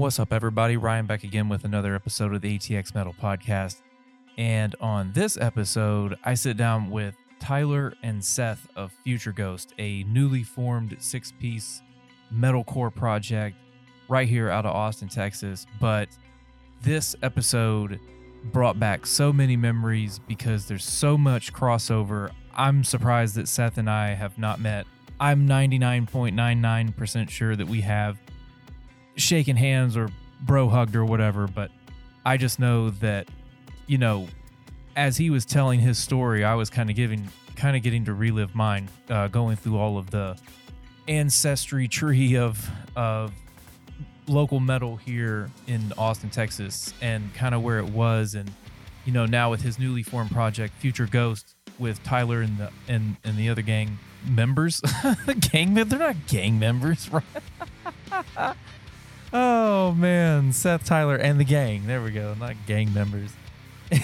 What's up, everybody? Ryan back again with another episode of the ATX Metal Podcast. And on this episode, I sit down with Tyler and Seth of Future Ghost, a newly formed six piece metalcore project right here out of Austin, Texas. But this episode brought back so many memories because there's so much crossover. I'm surprised that Seth and I have not met. I'm 99.99% sure that we have shaken hands or bro hugged or whatever, but I just know that, you know, as he was telling his story, I was kind of giving, kind of getting to relive mine, uh, going through all of the ancestry tree of of local metal here in Austin, Texas, and kind of where it was, and you know now with his newly formed project, Future Ghost, with Tyler and the and and the other gang members, gang they're not gang members, right? Oh man, Seth Tyler and the gang. There we go, not gang members.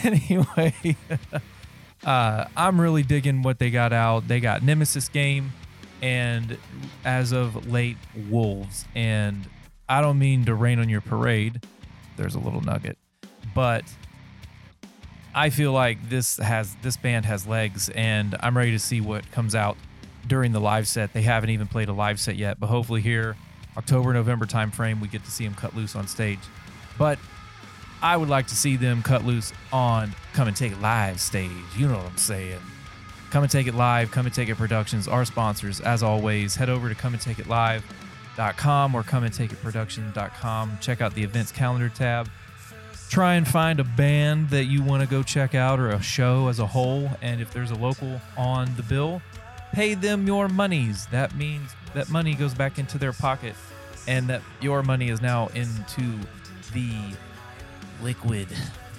Anyway, uh, I'm really digging what they got out. They got Nemesis game, and as of late, Wolves, and I don't mean to rain on your parade. There's a little nugget, but I feel like this has this band has legs, and I'm ready to see what comes out during the live set. They haven't even played a live set yet, but hopefully here, October November timeframe, we get to see them cut loose on stage. But I would like to see them cut loose on Come and Take It Live stage. You know what I'm saying? Come and Take It Live, Come and Take It Productions, our sponsors. As always, head over to Come and Take It Live com or come and take it production.com. Check out the events calendar tab. Try and find a band that you want to go check out or a show as a whole. And if there's a local on the bill, pay them your monies. That means that money goes back into their pocket and that your money is now into the liquid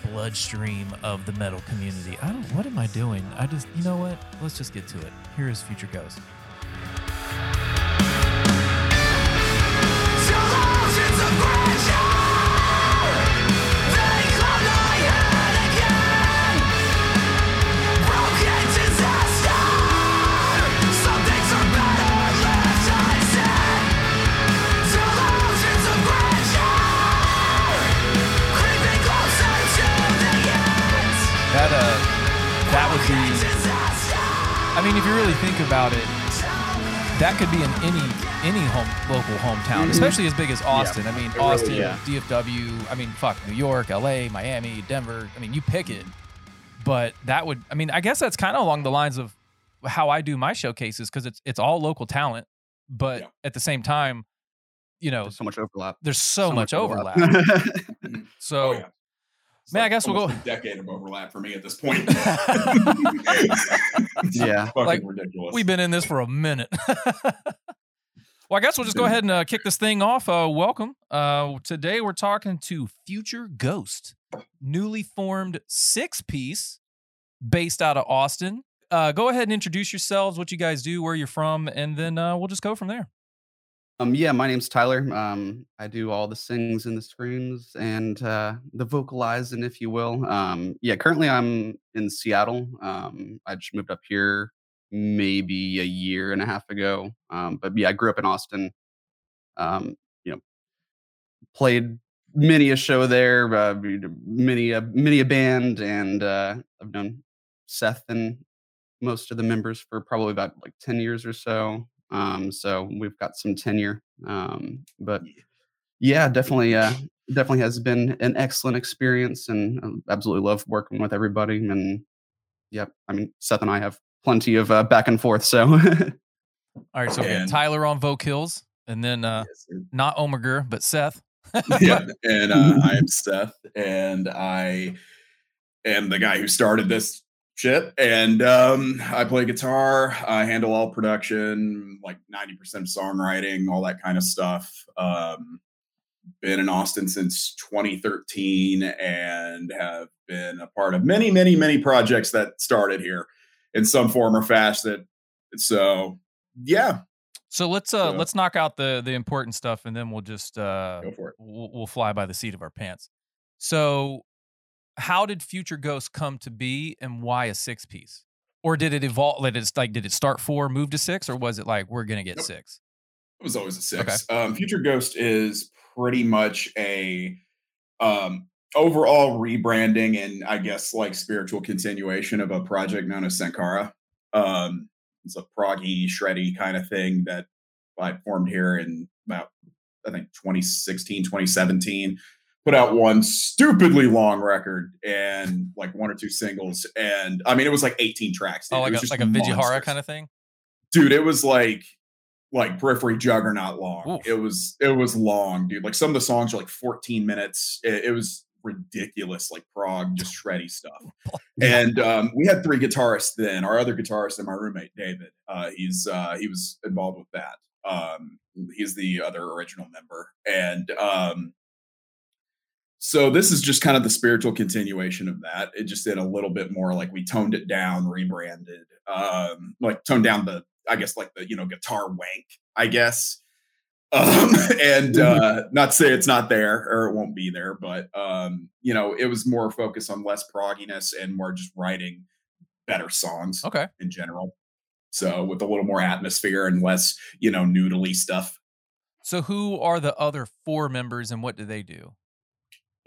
bloodstream of the metal community. I don't what am I doing? I just you know what? Let's just get to it. Here is Future Ghost. I mean, if you really think about it, that could be in any any home local hometown, mm-hmm. especially as big as Austin. I mean, It really- Austin, yeah. DFW. I mean, fuck, New York, LA, Miami, Denver. I mean, you pick it. But that would. I mean, I guess that's kind of along the lines of how I do my showcases because it's it's all local talent, but Yeah. at the same time, you know, There's so much overlap. there's so, much, overlap. So. Oh, yeah. It's Man, I guess we'll go- A decade of overlap for me at this point. Yeah. fucking Like, ridiculous. We've been in this for a minute. well, I guess we'll just go ahead and uh, kick this thing off. Uh, welcome. Uh, today we're talking to Future Ghost, newly formed six piece based out of Austin. Uh, go ahead and introduce yourselves, what you guys do, where you're from, and then uh, we'll just go from there. Um, yeah, my name's Tyler. Um, I do all the sings and the screams and uh, the vocalizing, if you will. Um, yeah, currently I'm in Seattle. Um, I just moved up here maybe a year and a half ago. Um, but yeah, I grew up in Austin. Um, you know, played many a show there, uh, many a many a band, and uh, I've known Seth and most of the members for probably about like ten years or so. Um, so we've got some tenure. Um, but yeah, definitely, uh, definitely has been an excellent experience, and I absolutely love working with everybody. And yeah, I mean, Seth and I have plenty of uh, back and forth. So All right, so And- Tyler on vocals, and then uh, Yes, not Omeger, but Seth. yeah, and uh, I am Seth, and I am the guy who started this shit. And um, I play guitar. I handle all production, like ninety percent of songwriting, all that kind of stuff. Um, been in Austin since 2013, and have been a part of many, many, many projects that started here in some form or fashion. So, yeah, So let's uh, So- let's knock out the the important stuff, and then we'll just uh, go for it. we'll, we'll fly by the seat of our pants. So, how did Future Ghost come to be, and why a six piece? Or did it evolve? Like, it's like, did it start four, move to six, or was it like we're gonna get Nope. six? It was always a six. Um, Future Ghost is pretty much a um, overall rebranding and I guess like spiritual continuation of a project known as Sankara. Um, it's a proggy, shreddy kind of thing that I formed here in about I think 2016, 2017. Put out one stupidly long record and like one or two singles, and I mean it was like 18 tracks. Dude. Oh, like a, like a Vildhjarta kind of thing, dude. It was like like periphery juggernaut long. It was it was long, dude. Like some of the songs are like 14 minutes. It, it was ridiculous, like prog, just shreddy stuff. and um, we had three guitarists then. Our other guitarist and my roommate David, uh, he's uh, he was involved with that. Um, he's the other original member, and um, so this is just kind of the spiritual continuation of that. It just did a little bit more like we toned it down, rebranded, um, like toned down the, I guess like the you know guitar wank, I guess. Um, and mm-hmm. uh, not to say it's not there or it won't be there, but um, you know, it was more focused on less progginess and more just writing better songs. Okay. In general. So with a little more atmosphere and less, you know, noodly stuff. So who are the other four members and what do they do?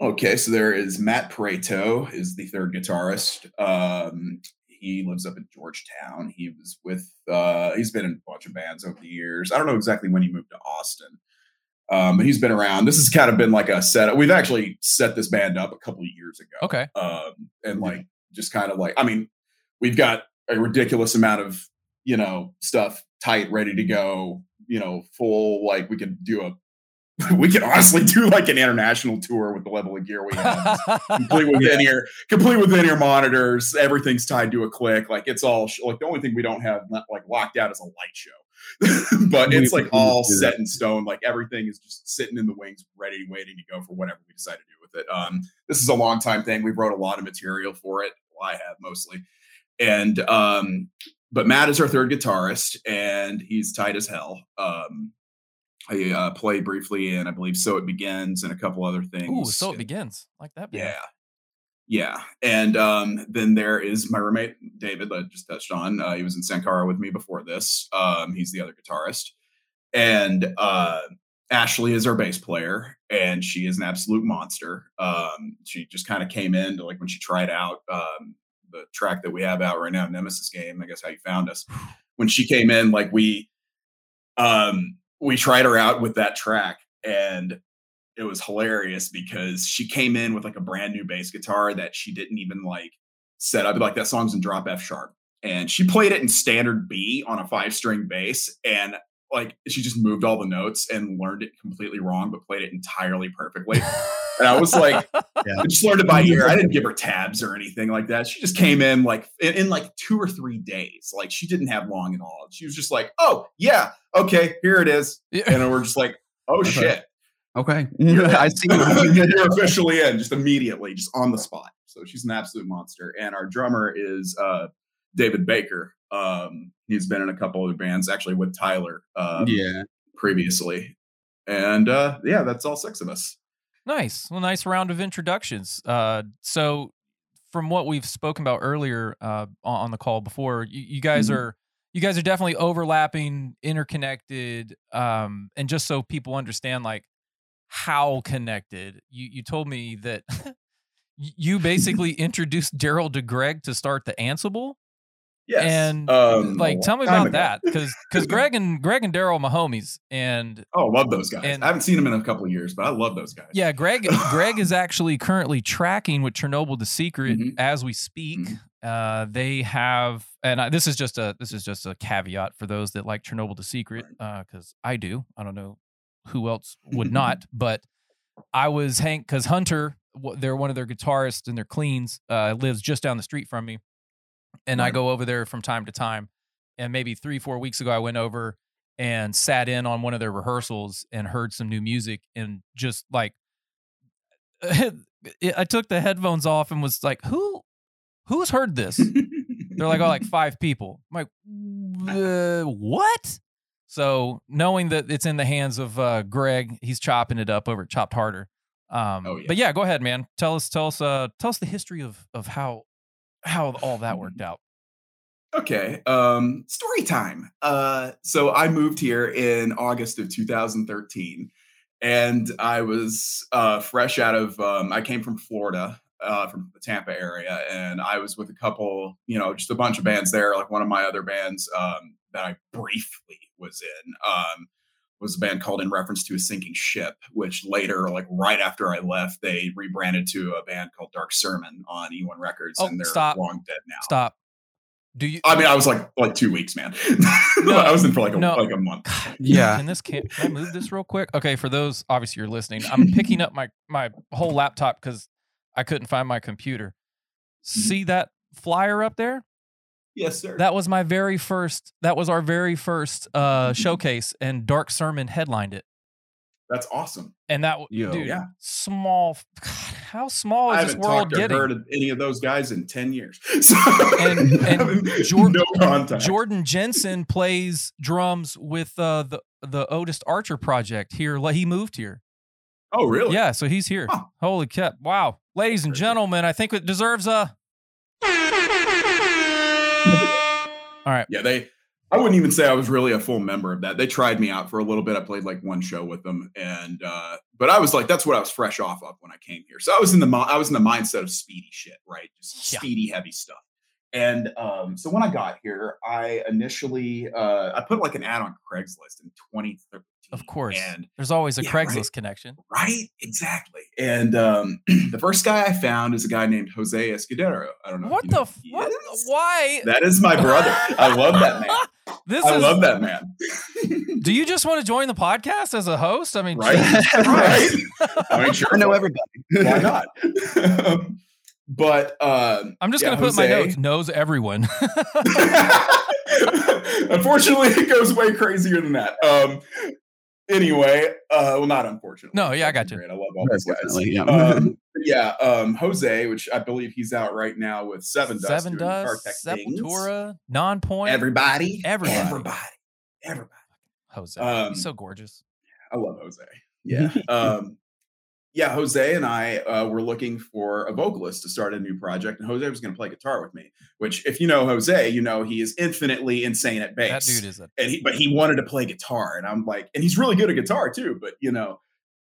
Okay, so there is Matt Pareto is the third guitarist. Um, he lives up in Georgetown. He was with uh, he's been in a bunch of bands over the years. I don't know exactly when he moved to Austin. Um, but he's been around. This has kind of been like a set. We've actually set this band up a couple of years ago. Okay. Um, and like just kind of like, I mean, we've got a ridiculous amount of you know, stuff tight, ready to go, you know, full, like we could do a we could honestly do like an international tour with the level of gear we have. complete with in ear, complete with in ear monitors. Everything's tied to a click. Like it's all like the only thing we don't have like locked out is a light show. but it's like all set in stone. Like everything is just sitting in the wings, ready, waiting to go for whatever we decide to do with it. Um, this is a long time thing. We wrote a lot of material for it. Well, I have mostly, and um, but Matt is our third guitarist, and he's tight as hell. Um, I uh, played briefly in, I believe, "So It Begins" and a couple other things. Ooh, "So It Begins," like that. Band. Yeah, yeah. And um, then there is my roommate David that I just touched on. Uh, he was in Sankara with me before this. Um, he's the other guitarist, and uh, Ashley is our bass player, and she is an absolute monster. Um, she just kind of came in to like when she tried out. Um, the track that we have out right now, Nemesis game. I guess how you found us. When she came in, like we um we tried her out with that track and it was hilarious because she came in with like a brand new bass guitar that she didn't even like set up. Like that song's in drop F sharp. And she played it in standard B on a five string bass. And like she just moved all the notes and learned it completely wrong, but played it entirely perfectly. and I was like, yeah. I just learned it by ear. I didn't give her tabs or anything like that. She just came in like in, in, like two or three days. Like she didn't have long at all. She was just like, oh yeah, okay, here it is. Yeah. And we're just like, oh shit. Okay. I see you're officially in just immediately, just on the spot. So she's an absolute monster. And our drummer is uh David Baker. Um, he's been in a couple other bands, actually with Tyler. Um, yeah, previously, and uh, yeah, that's all six of us. Nice, well, nice round of introductions. Uh, so, from what we've spoken about earlier uh, on the call before, you, you guys mm-hmm. are you guys are definitely overlapping, interconnected, um, and just so people understand, like how connected. You you told me that you basically introduced Daryl to Greg to start the Ansible. Yes. And um, like, tell me about that because because Greg and Greg and Daryl, my homies, and oh, love those guys. And, I haven't seen them in a couple of years, but I love those guys. Yeah, Greg. Greg is actually currently tracking with Chernobyl the Secret mm-hmm. as we speak. Mm-hmm. Uh, they have, and I, this is just a this is just a caveat for those that like Chernobyl the Secret, because uh, I do. I don't know who else would not, but I was Hank because Hunter, they're one of their guitarists and their cleans, uh, lives just down the street from me and right. I go over there from time to time. And maybe three, four weeks ago, I went over and sat in on one of their rehearsals and heard some new music and just like I took the headphones off and was like, "Who, who's heard this?" They're like, "Oh, like five people." I'm like, uh, "What?" So knowing that it's in the hands of uh, Greg, he's chopping it up over Chopped Harder. Um, oh, yeah. But yeah, go ahead, man. Tell us, tell us, uh, tell us the history of of how how all that worked out. Okay. Um, story time. Uh, so I moved here in August of 2013. and I was uh, fresh out of. Um, I came from Florida, uh, from the Tampa area, and I was with a couple, you know, just a bunch of bands there. Like one of my other bands um, that I briefly was in um, was a band called In Reference to a Sinking Ship, which later, like right after I left, they rebranded to a band called Dark Sermon on E1 Records, Oh, and they're stop. long dead now. Stop. Do you? I mean, I was like like two weeks, man. No, I was in for like a no. like a month. God, Yeah. Can this can, can I move this real quick? Okay, for those obviously you're listening, I'm picking up my my whole laptop because I couldn't find my computer. Mm-hmm. See that flyer up there? Yes, sir. That was my very first. That was our very first uh showcase, and Dark Sermon headlined it. That's awesome. And that, Yo. dude, Yeah. small. God, how small I is this haven't world talked or getting? heard of any of those guys in ten years. So And- and having Jor- no. Jordan Jensen plays drums with uh, the the Otis Archer project here. Like, He moved here. oh, really? Yeah, so he's here. Huh. Holy crap! Wow, ladies and gentlemen, I think it deserves a. All right, Yeah, they. I wouldn't even say I was really a full member of that. They tried me out for a little bit. I played like one show with them, and uh, but I was like, that's what I was fresh off of when I came here. So I was in the I was in the mindset of speedy shit, right? Just Yeah. speedy, heavy stuff. And um, so when I got here, I initially uh, I put like an ad on Craigslist in 2013. Of course. and There's always a Yeah, Craigslist right. connection. Right, exactly. And um, the first guy I found is a guy named Jose Escudero. I don't know. What the? F-. Why? That is my brother. I love that man. This I is. love that man. Do you just want to join the podcast as a host? I mean, right? Right. I mean, sure. I know everybody. Why not? but um, I'm just yeah, gonna put my Jose- notes. Knows everyone. Unfortunately, it goes way crazier than that. Um, anyway, uh, well, not unfortunately. No, yeah, I got you. Great. I love all these guys. Yeah. Um, yeah, um, Jose, which I believe he's out right now with Sevendust. Seven doing Dust. Sepultura, Non-Point. Everybody, Everybody. everybody, everybody. Jose, Um, he's so gorgeous. I love Jose. Yeah. um, yeah, Jose and I uh, were looking for a vocalist to start a new project, and Jose was going to play guitar with me. Which, if you know Jose, you know he is infinitely insane at bass. That dude is a and he, but he wanted to play guitar, and I'm like, and he's really good at guitar too. But you know,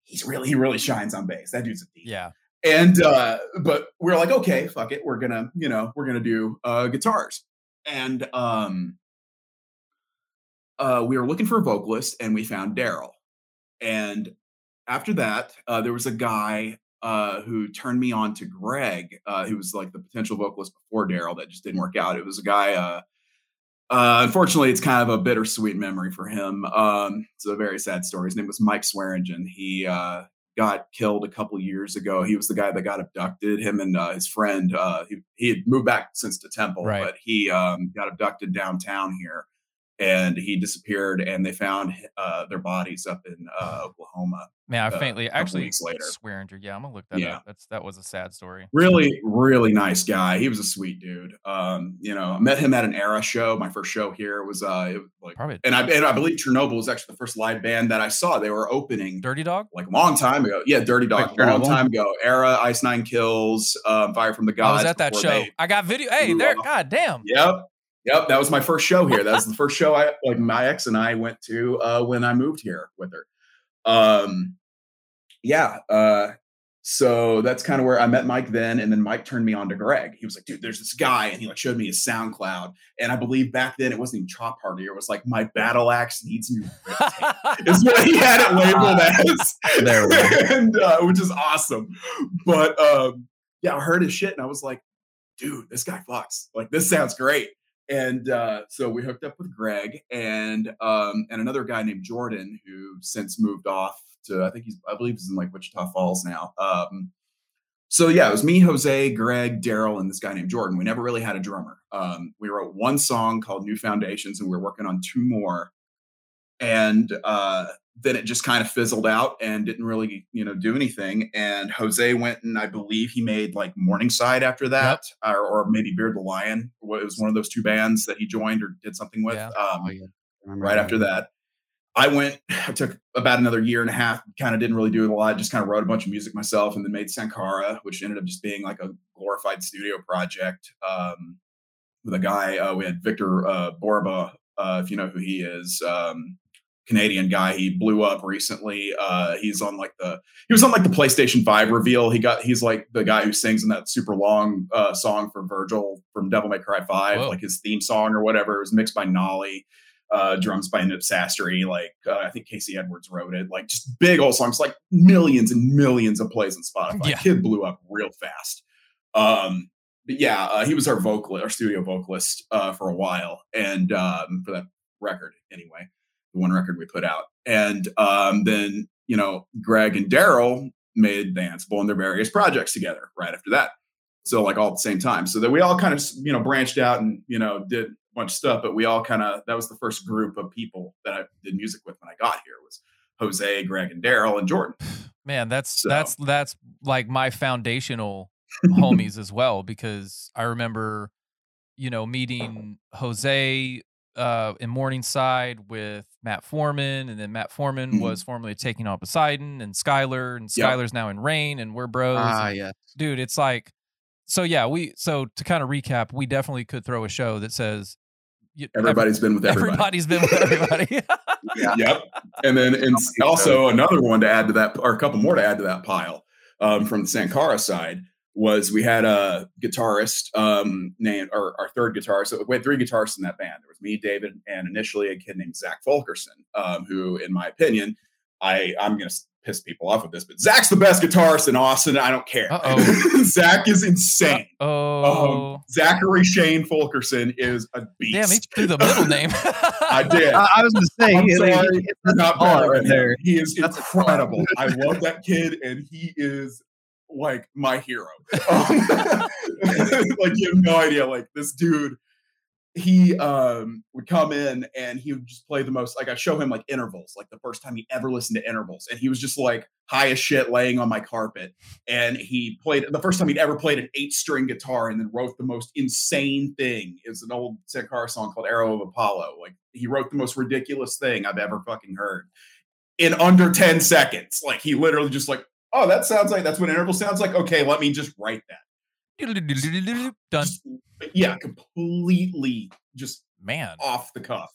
he's really he really shines on bass. That dude's a thief. yeah. And uh, but we're like, okay, fuck it, we're gonna, you know, we're gonna do uh, guitars. And um, uh, we were looking for a vocalist, and we found Daryl. And after that, uh, there was a guy uh, who turned me on to Greg, uh, who was like the potential vocalist before Daryl. That just didn't work out. It was a guy. Uh, uh, unfortunately, it's kind of a bittersweet memory for him. Um, it's a very sad story. His name was Mike Swearingen. He uh, got killed a couple years ago. He was the guy that got abducted. Him and uh, his friend. Uh, he, he had moved back since to Temple, Right. but he um, got abducted downtown here, and he disappeared. And they found uh, their bodies up in uh, Oklahoma. Man, I uh, faintly actually weeks later. Swearinger. Yeah, I'm gonna look that Yeah. up. That's that was a sad story. Really, really nice guy. He was a sweet dude. Um, you know, I met him at an Erra show. My first show here was uh, it was like, Probably and I and I believe Chernobyl was actually the first live band that I saw. They were opening Dirty Dog. like a long time ago. Yeah, Dirty Dog, Like long time ago. Erra, Ice Nine Kills, um, Fire from the gods I was at that show. they- I got video. Hey, there. God damn. Yep. Yep. That was my first show here. That was the first show I like my ex and I went to uh when I moved here with her. Um yeah. Uh so that's kind of where I met Mike then, and then Mike turned me on to Greg. He was like, "Dude, there's this guy," and he like showed me his SoundCloud. And I believe back then it wasn't even Chop Party; it was like "My Battle Axe Needs New." Is what he had it labeled as. There we go. and uh, which is awesome. But um, yeah, I heard his shit and I was like, dude, this guy fucks. Like this sounds great. And uh, so we hooked up with Greg and um, and another guy named Jordan who since moved off to I think he's I believe he's in like Wichita Falls now. Um, so yeah, it was me, Jose, Greg, Daryl, and this guy named Jordan. We never really had a drummer. Um, we wrote one song called New Foundations, and we were working on two more. And uh, then it just kind of fizzled out and didn't really, you know, do anything. And Jose went and I believe he made like Morningside after that, or, or maybe Beard the Lion. It was one of those two bands that he joined or did something with. Yeah. Um, Oh, yeah. Right after that. I went, I took about another year and a half, kind of didn't really do it a lot, just kind of wrote a bunch of music myself and then made Sankara, which ended up just being like a glorified studio project um, with a guy. Uh, we had Victor uh, Borba, uh, if you know who he is, um, Canadian guy. He blew up recently. Uh, he's on like the he was on like the PlayStation Five reveal. He got he's like the guy who sings in that super long uh, song for Virgil from Devil May Cry Five, Whoa. like his theme song or whatever. It was mixed by Nolly. Uh, drums by Nip Sastry, like uh, I think Casey Edwards wrote it. Like just big old songs, like millions and millions of plays on Spotify. Yeah. Kid blew up real fast. Um, but yeah, uh, he was our vocalist, our studio vocalist uh, for a while, and um, for that record anyway, the one record we put out. And um, then you know, Greg and Daryl made Danceable in their various projects together right after that. So like all at the same time. So that we all kind of you know branched out and you know did a bunch of stuff, but we all kind of that was the first group of people that I did music with when I got here was Jose, Greg, and Daryl and Jordan. Man, that's So- that's that's like my foundational homies as well because I remember, you know, meeting Jose uh in Morningside with Matt Foreman, and then Matt Foreman Mhm. was formerly taking on Poseidon and Skylar, and Yep. Skylar's now in Rain, and we're bros. Ah, and- yeah. dude, it's like so yeah, we so to kind of recap, we definitely could throw a show that says you- ev- Everybody's been with everybody. everybody's been with everybody. yep. And then and also another one to add to that, or a couple more to add to that pile um, from the Sankara side was we had a guitarist um, named, or our third guitarist. So we had three guitarists in that band. There was me, David, and initially a kid named Zach Fulkerson, um, who, in my opinion, I I'm gonna piss people off with this, but Zach's the best guitarist in Austin. I don't care. Zach is insane. oh, Um, Zachary Shane Fulkerson is a beast. damn, he threw the middle name. I did. I, I was going to say, I'm he- sorry, he- He's not all better right there. He is That's incredible. I love that kid, and he is like my hero. Um, like you have no idea. Like this dude, he um would come in and he would just play the most. Like I show him like intervals, like the first time he ever listened to intervals, and he was just like high as shit, laying on my carpet. And he played the first time he'd ever played an eight string guitar, and then wrote the most insane thing. It's an old Sankara song called "Arrow of Apollo." Like he wrote the most ridiculous thing I've ever fucking heard in under 10 seconds. Like he literally just like, oh, that sounds like that's what an interval sounds like. Okay, let me just write that. Done. Yeah, completely just Man. off the cuff.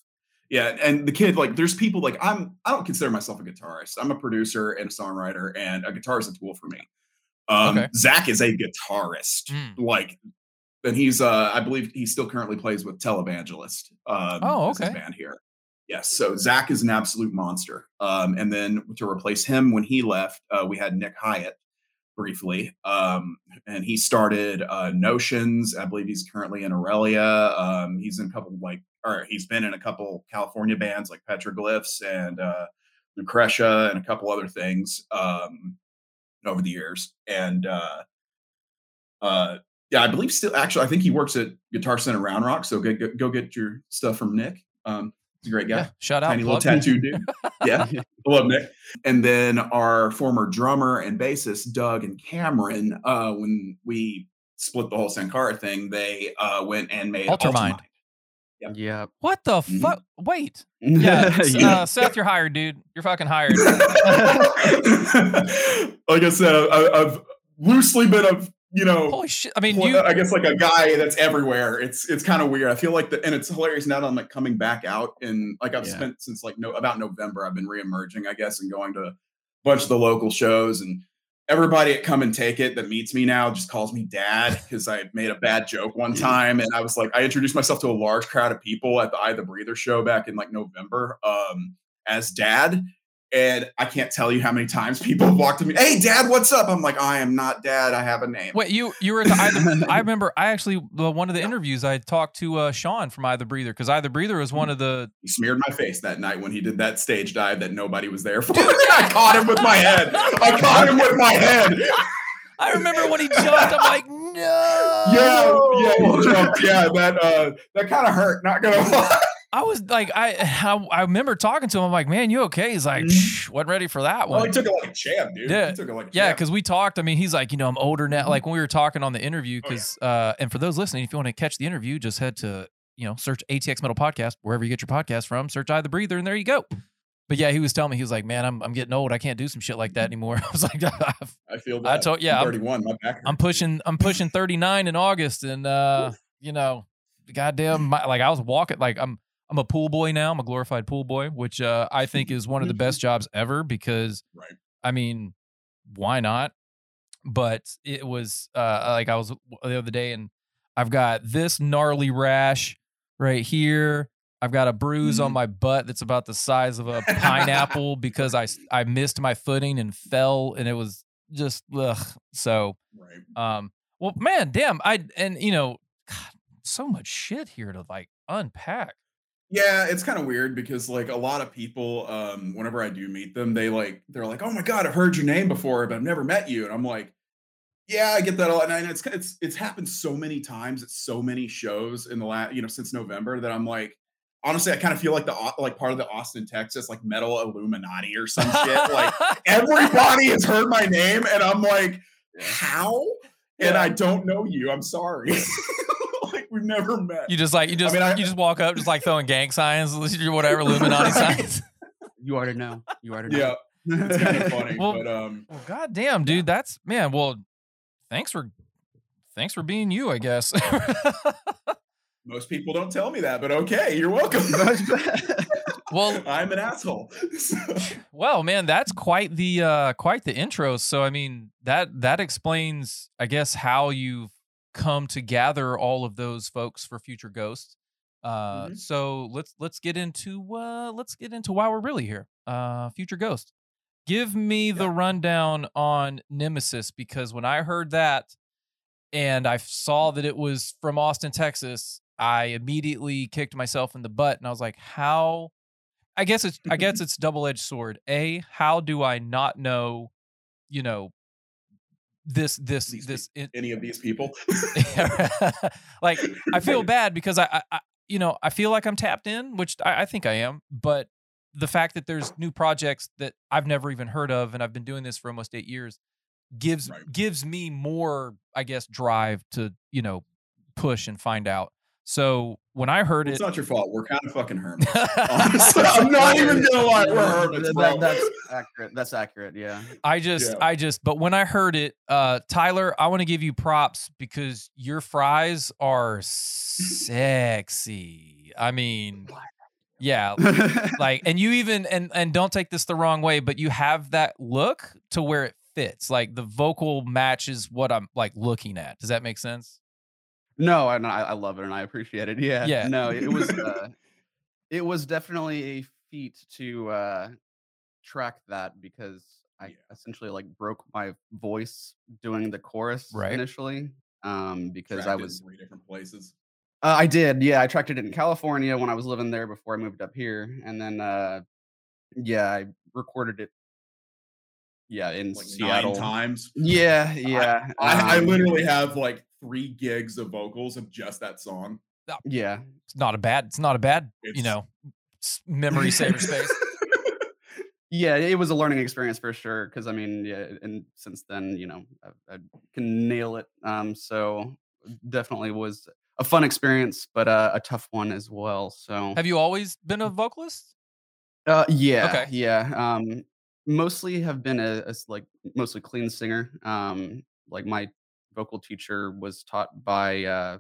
Yeah, and the kid, like, there's people like I'm. I don't consider myself a guitarist. I'm a producer and a songwriter, and a guitar is a tool for me. Um, Okay. Zach is a guitarist, Mm. like, and he's. uh I believe he still currently plays with Televangelist. Um, Oh, okay. band here. Yes, so Zach is an absolute monster. Um, and then to replace him when he left, uh, we had Nick Hyatt briefly, um, and he started uh, Notions. I believe he's currently in Aurelia. Um, he's in a couple like, or he's been in a couple California bands like Petroglyphs and uh, Lucretia and a couple other things um, over the years. And uh, uh, yeah, I believe still actually, I think he works at Guitar Center Round Rock. So go, go, go get your stuff from Nick. Um, he's a great guy Yeah. Shout out. tiny little plug. tattoo dude. Yeah, I love Nick. And then our former drummer and bassist Doug and Cameron, uh, when we split the whole Sankara thing, they uh, went and made Altermind. Yep. Yeah. What the Mhm. fuck? Wait. Yeah. Yeah. Uh, Seth, you're hired, dude. You're fucking hired. Like I said, I, I've loosely been a you know Holy shit. I mean, you. I guess like a guy that's everywhere. It's it's kind of weird. I feel like the and it's hilarious now that I'm like coming back out and like I've Yeah. spent since like no about November. I've been reemerging, I guess, and going to a bunch of the local shows and everybody at Come and Take It that meets me now just calls me dad because I made a bad joke one time and I was like I introduced myself to a large crowd of people at the Eye of the Breather show back in like November um as dad. And I can't tell you how many times people have walked to me, hey dad, what's up? I'm like, I am not dad, I have a name. Wait, you you were at the Eye the, I remember I actually one of the interviews I talked to uh, Sean from I, the Breather because I, the Breather was one of the He smeared my face that night when he did that stage dive that nobody was there for. I caught him with my head. I caught him with my head. I remember when he jumped. I'm like, no. Yeah, yeah, he jumped. Yeah, that uh, that kind of hurt. Not gonna lie. I was like, I, I I remember talking to him. I'm like, man, you okay? He's like, Mhm. Shh, wasn't ready for that Well, one. he took it like a champ, dude. Yeah. he took it like Yeah, because we talked. I mean, he's like, you know, I'm older now. Mhm. Like when we were talking on the interview, Oh, yeah. because uh, and for those listening, if you want to catch the interview, just head to you know search ATX Metal Podcast wherever you get your podcast from. Search I, the Breather, and there you go. But yeah, he was telling me he was like, man, I'm I'm getting old. I can't do some shit like that anymore. I was like, I feel that. I told- yeah, I'm I'm- 31. My back. I'm pushing I'm pushing 39 in August, and uh, you know, goddamn, my, like I was walking like I'm I'm a pool boy now. I'm a glorified pool boy, which uh, I think is one of the best jobs ever because, Right. I mean, why not? But it was uh, like I was the other day, and I've got this gnarly rash right here. I've got a bruise on Mhm. my butt that's about the size of a pineapple because I I missed my footing and fell, and it was just ugh. So Right. um, well, man, damn, I and you know, God, so much shit here to like unpack. Yeah, it's kind of weird because like a lot of people, um, whenever I do meet them, they like they're like, "Oh my god, I've heard your name before, but I've never met you." And I'm like, "Yeah, I get that a lot." And it's it's it's happened so many times at so many shows in the last, you know, since November that I'm like, honestly, I kind of feel like the like part of the Austin, Texas, like metal Illuminati or some shit. Like everybody has heard my name, and I'm like, how? And I don't know you. I'm sorry. like we've never met. you just like you just mean, I- you just walk up just like throwing gang signs, or whatever Illuminati Right. signs. You already know. You already yeah, know. it's kind of funny, Well, but um. Well, goddamn, dude, that's man. Well, thanks for thanks for being you, I guess. Most people don't tell me that, but okay, you're welcome. well, I'm an asshole. So- well, man, that's quite the uh quite the intro. So I mean, that that explains I guess how you've come to gather all of those folks for Future Ghosts. Uh Mhm. so let's let's get into uh let's get into why we're really here. Uh Future Ghost. Give me the rundown on Nemesis because when I heard that and I saw that it was from Austin, Texas, I immediately kicked myself in the butt and I was like, how I guess it's I guess it's double-edged sword. A, how do I not know, you know, this this These this in- Any of these people? like I feel bad because I, I, I you know I feel like I'm tapped in, which I, I think I am, but the fact that there's new projects that I've never even heard of and I've been doing this for almost eight years gives Right. gives me more, I guess, drive to you know push and find out. So when I heard it's it, it's not your fault. We're kind of fucking hermits. Honestly, I'm not even gonna lie. We're hermits, That- bro. that's accurate. That's accurate. Yeah. I just, Yeah. I just, but when I heard it, uh, Tyler, I want to give you props because your fries are sexy. I mean, yeah, like, and you even, and and don't take this the wrong way, but you have that look to where it fits. Like the vocal matches what I'm like looking at. Does that make sense? No, and I, I love it and I appreciate it. Yeah. Yeah. No, it was uh, it was definitely a feat to uh track that because I essentially like broke my voice doing the chorus Right. initially. Um because I Tracked it in was three different places. uh, I did, yeah. I tracked it in California when I was living there before I moved up here. And then uh yeah, I recorded it yeah, in Like Seattle. nine times. Yeah, yeah. I, I um, literally have like three gigs of vocals of just that song. yeah. It's not a bad, it's not a bad, you know, memory saver space. Yeah, it was a learning experience for sure. Because I mean, yeah, and since then, you know, I, I can nail it. Um, so definitely was a fun experience, but uh, a tough one as well. So Have you always been a vocalist? uh, yeah, Okay. yeah. Um, mostly have been a like mostly clean singer. Um, like my vocal teacher was taught by uh,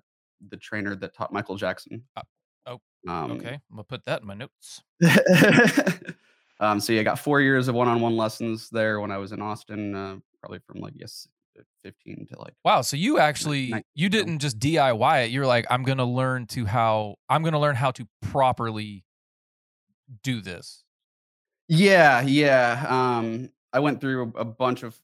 the trainer that taught Michael Jackson. Uh, oh, Um, Okay, I'm gonna put that in my notes. um, so yeah, I got four years of one-on-one lessons there when I was in Austin, uh, probably from like yes, uh, fifteen to like Wow, so you actually night- you didn't just DIY it. You're like, I'm gonna learn to how I'm gonna learn how to properly do this. Yeah, yeah. Um, I went through a, bunch of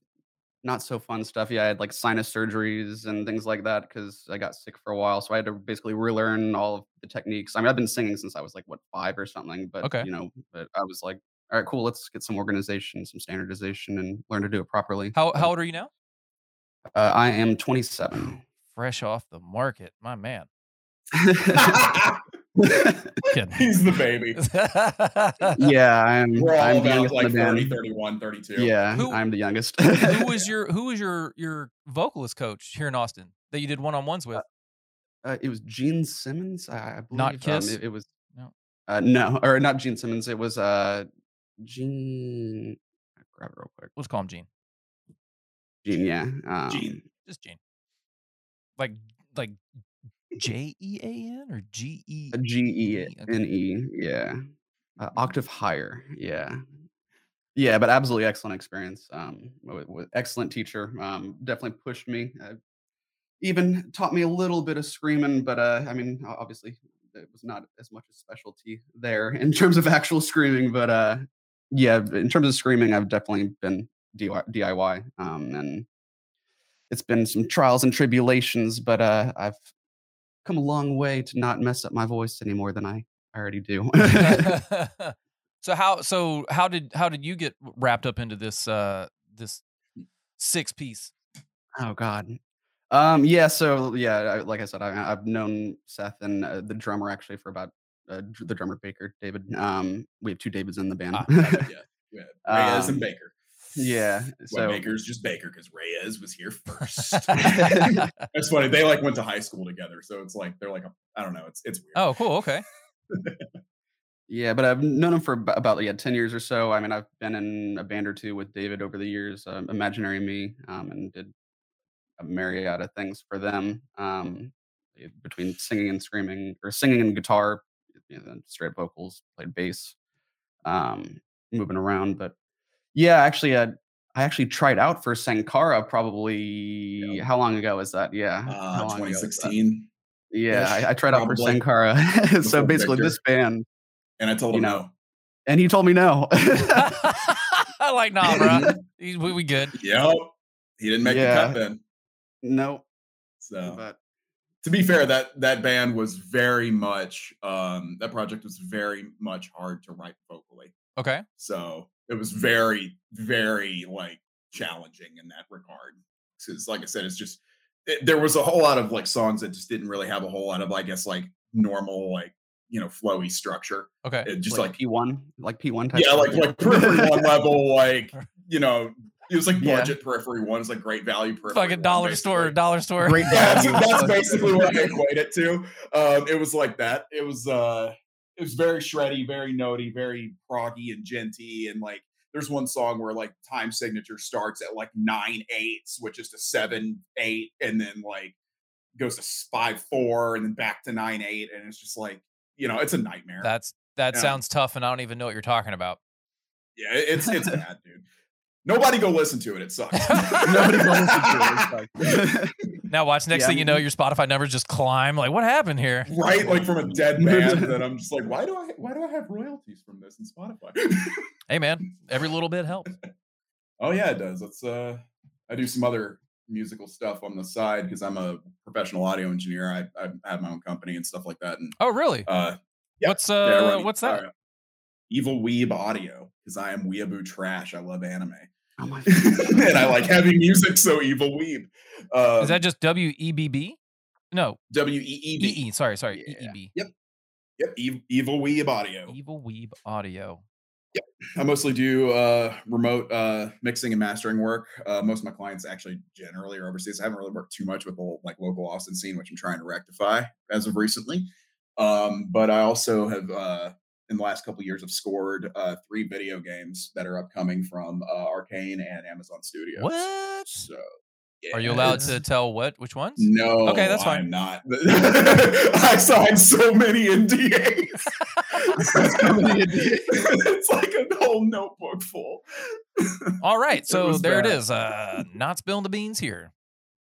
not so fun stuff. Yeah, I had like sinus surgeries and things like that because I got sick for a while. So I had to basically relearn all of the techniques. I mean, I've been singing since I was like what five or something, but Okay. you know, but I was like, all right, cool. Let's get some organization, some standardization, and learn to do it properly. How how old are you now? Uh, I am 27. Fresh off the market, my man. Kidding. He's the baby. yeah, I'm. We're all I'm the about youngest like 30, 31, 32. Yeah, Who- I'm the youngest. who was your who was your your vocalist coach here in Austin that you did one on ones with? Uh, it was Gene Simmons. I, I believe. Not um, Kiss? it, it was. No. Uh, no, or not Gene Simmons. It was uh, Gene. I'll grab it real quick. Let's call him Gene. Gene, yeah. Um, Gene. Just Gene. Like like J E A N or G E? G E. N E. Yeah. Uh, octave higher. Yeah. Yeah, but absolutely excellent experience. Um, with, with excellent teacher. Um, definitely pushed me. Uh, even taught me a little bit of screaming, but uh, I mean, obviously, it was not as much a specialty there in terms of actual screaming. But uh, yeah, in terms of screaming, I've definitely been DIY, DIY um, and it's been some trials and tribulations, but uh, I've come a long way to not mess up my voice any more than I already do. so how so how did how did you get wrapped up into this uh this six piece? oh God. Um. Yeah. So yeah, I, like I said, I, I've known Seth and uh, the drummer actually for about uh, the drummer Baker David. Um. We have two Davids in the band. Ah, yeah, yeah. Reyes Um, and Baker. Yeah. So Baker's just Baker because Reyes was here first. That's funny. They like went to high school together, so it's like they're like a, I don't know. It's it's weird. Oh, cool. Okay. yeah, but I've known him for about yeah ten years or so. I mean, I've been in a band or two with David over the years. Um, Imaginary Me. Um, and did a myriad of things for them. Um, between singing and screaming, or singing and guitar, you know, then straight vocals, played bass, um, moving around. But yeah, actually, uh, I actually tried out for Sankara probably. How long ago was that? Yeah, Uh, long ago was that? 2016, Yeah, I, I tried out for Sankara. so basically, Victor. this band, and I told him know, no. and he told me no. I like nah, bro. We, we good. Yep, he didn't make the cut then. no, So but to be fair, that that band was very much um that project was very much hard to write vocally. Okay. So it was very, very like challenging in that regard. Because, like I said, it's just it, there was a whole lot of like songs that just didn't really have a whole lot of, I guess, like normal, like you know, flowy structure. Okay. It just like, like, P one, like P one type. yeah, like like periphery one level, like you know, it was like Yeah. budget periphery one. It's like great value periphery. Fucking one, dollar store, dollar store. Great Yeah, that's, that's basically what I equate it to. Um, it was like that. It was uh it was very shreddy, very notey, very proggy and djenty. And like there's one song where like time signature starts at like nine eight, switches to seven eight, and then like goes to five four and then back to nine eight. And it's just like, you know, it's a nightmare. That's that sounds tough, and I don't even know what you're talking about. yeah, it's it's bad, dude. Nobody go listen to it. It sucks. Nobody will listen to it. Now watch. Next Yeah, thing you know, your Spotify numbers just climb. Like, what happened here? right like from a dead man. that i'm just like why do i why do i have royalties from this in spotify Hey, man, every little bit helps. oh yeah it does it's uh i do some other musical stuff on the side because i'm a professional audio engineer I, I have my own company and stuff like that and Oh, really? uh yeah, What's uh, run- what's that? uh, evil weeb audio because i am weeaboo trash i love anime oh my and i like heavy music so evil weeb uh Is that just W E B B? No, E w-e-e-b E E. Sorry, sorry, E Yeah. E B. yep Ev- evil weeb audio Evil Weeb Audio. Yep. I mostly do uh, remote uh, mixing and mastering work. Uh, most of my clients actually generally are overseas. I haven't really worked too much with the whole, like local Austin scene, which I'm trying to rectify as of recently. Um, but I also have uh, in the last couple of years have scored uh, three video games that are upcoming from uh, Arcane and Amazon Studios. What? So, Are you allowed to tell what? Which ones? No, Okay, that's fine. I'm not. I signed so many NDAs. So many NDAs. it's like a whole notebook full. All right, so was there it bad. is. Uh, not spilling the beans here.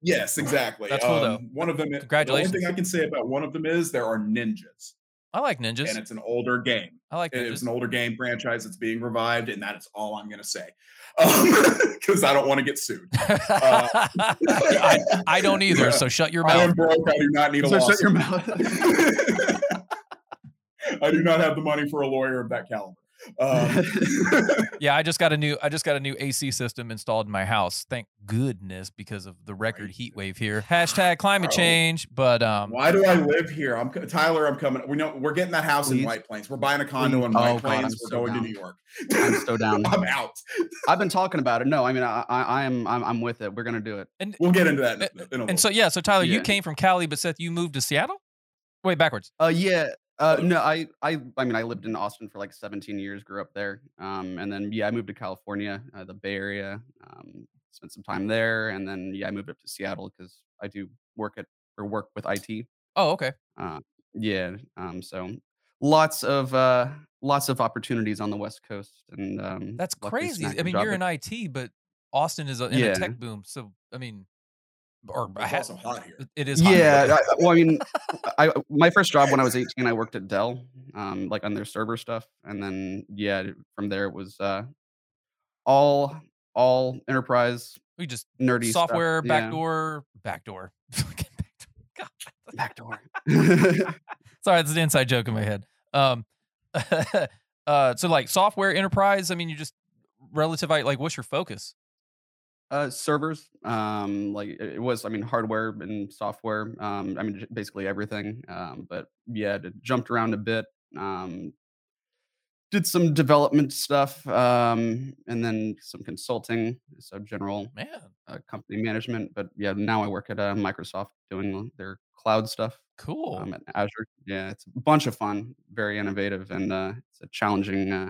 Yes, exactly. That's cool, though. Um, One of them. Congratulations. The only thing I can say about one of them is there are ninjas, I like ninjas. and it's an older game. I like It was ninjas. an older game franchise that's being revived, and that is all I'm going to say um, because I don't want to get sued. Uh, I, I don't either. So shut your mouth. I am broke. I do not need a So lawsuit. shut your mouth. I do not have the money for a lawyer of that caliber. Um, Yeah, I just got a new I just got a new AC system installed in my house. Thank goodness because of the record Right. heat wave here. Hashtag climate Bro. change. But um why do I live here? I'm Tyler. I'm coming. We know we're getting that house in White Plains. We're buying a condo Please. in White Oh, God, Plains. we're so going down. to New York. I'm so down. I'm out. I've been talking about it. No, I mean, I, I, I am, I'm, I'm with it. We're gonna do it. And We'll get into that. In in a and so yeah, so Tyler, you came from Cali, but Seth, you moved to Seattle? Wait, backwards. Uh, yeah. Uh, no, I, I, I mean, I lived in Austin for like 17 years, grew up there. Um, and then yeah, I moved to California, uh, the Bay Area. Um, spent some time there, and then yeah, I moved up to Seattle because I do work at or work with IT. Oh, okay. Uh, yeah. Um, so lots of uh, lots of opportunities on the West Coast, and um, That's crazy. I mean, you're in IT, but Austin is a, in a tech boom. So, I mean, or It's ha- also hot here. it- it is. hot here. Yeah, I, well, I mean, I my first job when I was 18, I worked at Dell, um, like on their server stuff, and then yeah, from there it was uh, all all enterprise we just nerdy software yeah. backdoor, backdoor. Backdoor. Backdoor. Sorry, that's an inside joke in my head. Um, uh, so like software enterprise. I mean, you just relative. Like, what's your focus? Uh, servers, um, like it was, I mean, hardware and software. Um, I mean, basically everything. Um, but yeah, it jumped around a bit. Um, did some development stuff, um, and then some consulting, so general Man, uh, company management. But yeah, now I work at uh, Microsoft doing their cloud stuff cool. um, at Azure. Yeah, it's a bunch of fun, very innovative, and uh, it's a challenging, uh,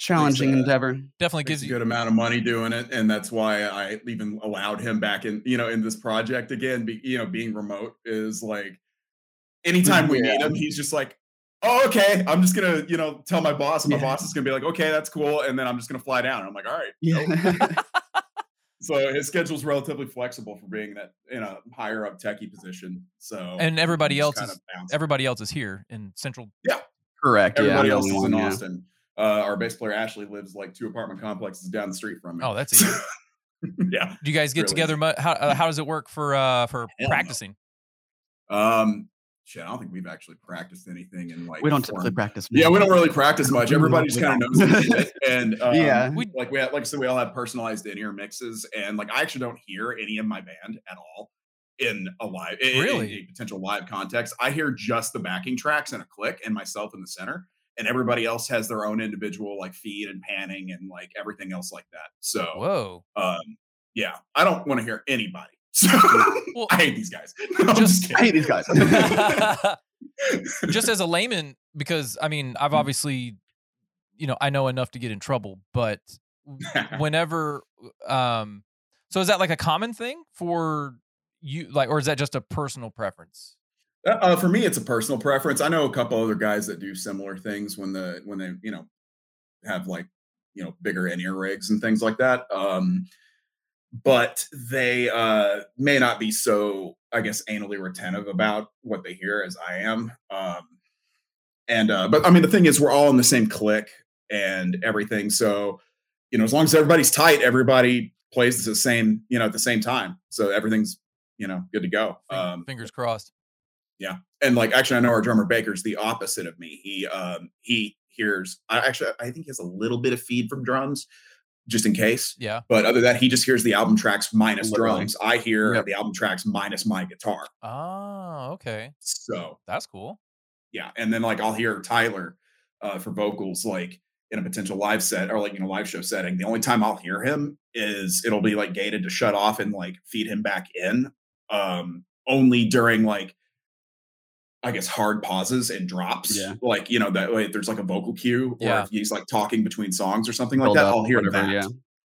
challenging uh, endeavor. Definitely Makes gives a you. good amount of money doing it, and that's why I even allowed him back in. You know, in this project again. Be, you know, being remote is like anytime we meet Yeah. him, he's just like, "Oh, okay. I'm just gonna, you know, tell my boss, and my Yeah. boss is gonna be like, okay, that's cool," and then I'm just gonna fly down. I'm like, all right. Yeah. So his schedule's relatively flexible for being that in a higher up techie position. So And everybody else is everybody else is here in Central. Correct. yeah, I'm Everybody the else is in one, yeah. Austin. Uh, our bass player Ashley lives like two apartment complexes down the street from me. Oh, that's easy. yeah. Do you guys get Really together? mu- How uh, how does it work for uh for no. practicing? Um, shit, I don't think we've actually practiced anything in like. We don't four typically months. practice. Yeah, we don't really practice much. Everybody just kind of knows don't. the shit. And um, Yeah. We- like we have, like I said, we all have personalized in-ear mixes, and like I actually don't hear any of my band at all in a live, in- in Really? a potential live context. I hear just the backing tracks and a click, and myself in the center, and everybody else has their own individual like feed and panning and like everything else like that. So, Whoa. um, yeah, I don't want to hear anybody. So Well, I hate these guys. No, just- just I hate these guys. just as a layman, because I mean, I've Mhm. obviously, you know, I know enough to get in trouble, but whenever, um, so is that like a common thing for you, like, or is that just a personal preference? Uh, uh, for me, it's a personal preference. I know a couple other guys that do similar things when the when they you know have like you know bigger in ear rigs and things like that. Um, but they uh, may not be so, I guess, anally retentive about what they hear as I am. Um, and uh, but I mean, the thing is, we're all in the same click and everything. So you know, as long as everybody's tight, everybody plays the same you know at the same time. So everything's you know good to go. Um, Fingers crossed. And like actually i know our drummer baker's the opposite of me he um he hears i actually i think he has a little bit of feed from drums just in case Yeah. but other than that he just hears the album tracks minus Literally. drums i hear Yep. the album tracks minus my guitar Oh, okay. so That's cool. yeah and then like i'll hear tyler uh for vocals like in a potential live set or like you know live show setting the only time i'll hear him is it'll be like gated to shut off and like feed him back in um only during like I guess hard pauses and drops. Yeah. Like, you know, that way there's like a vocal cue or Yeah. if he's like talking between songs or something like Build that, up, I'll hear whatever, that. yeah.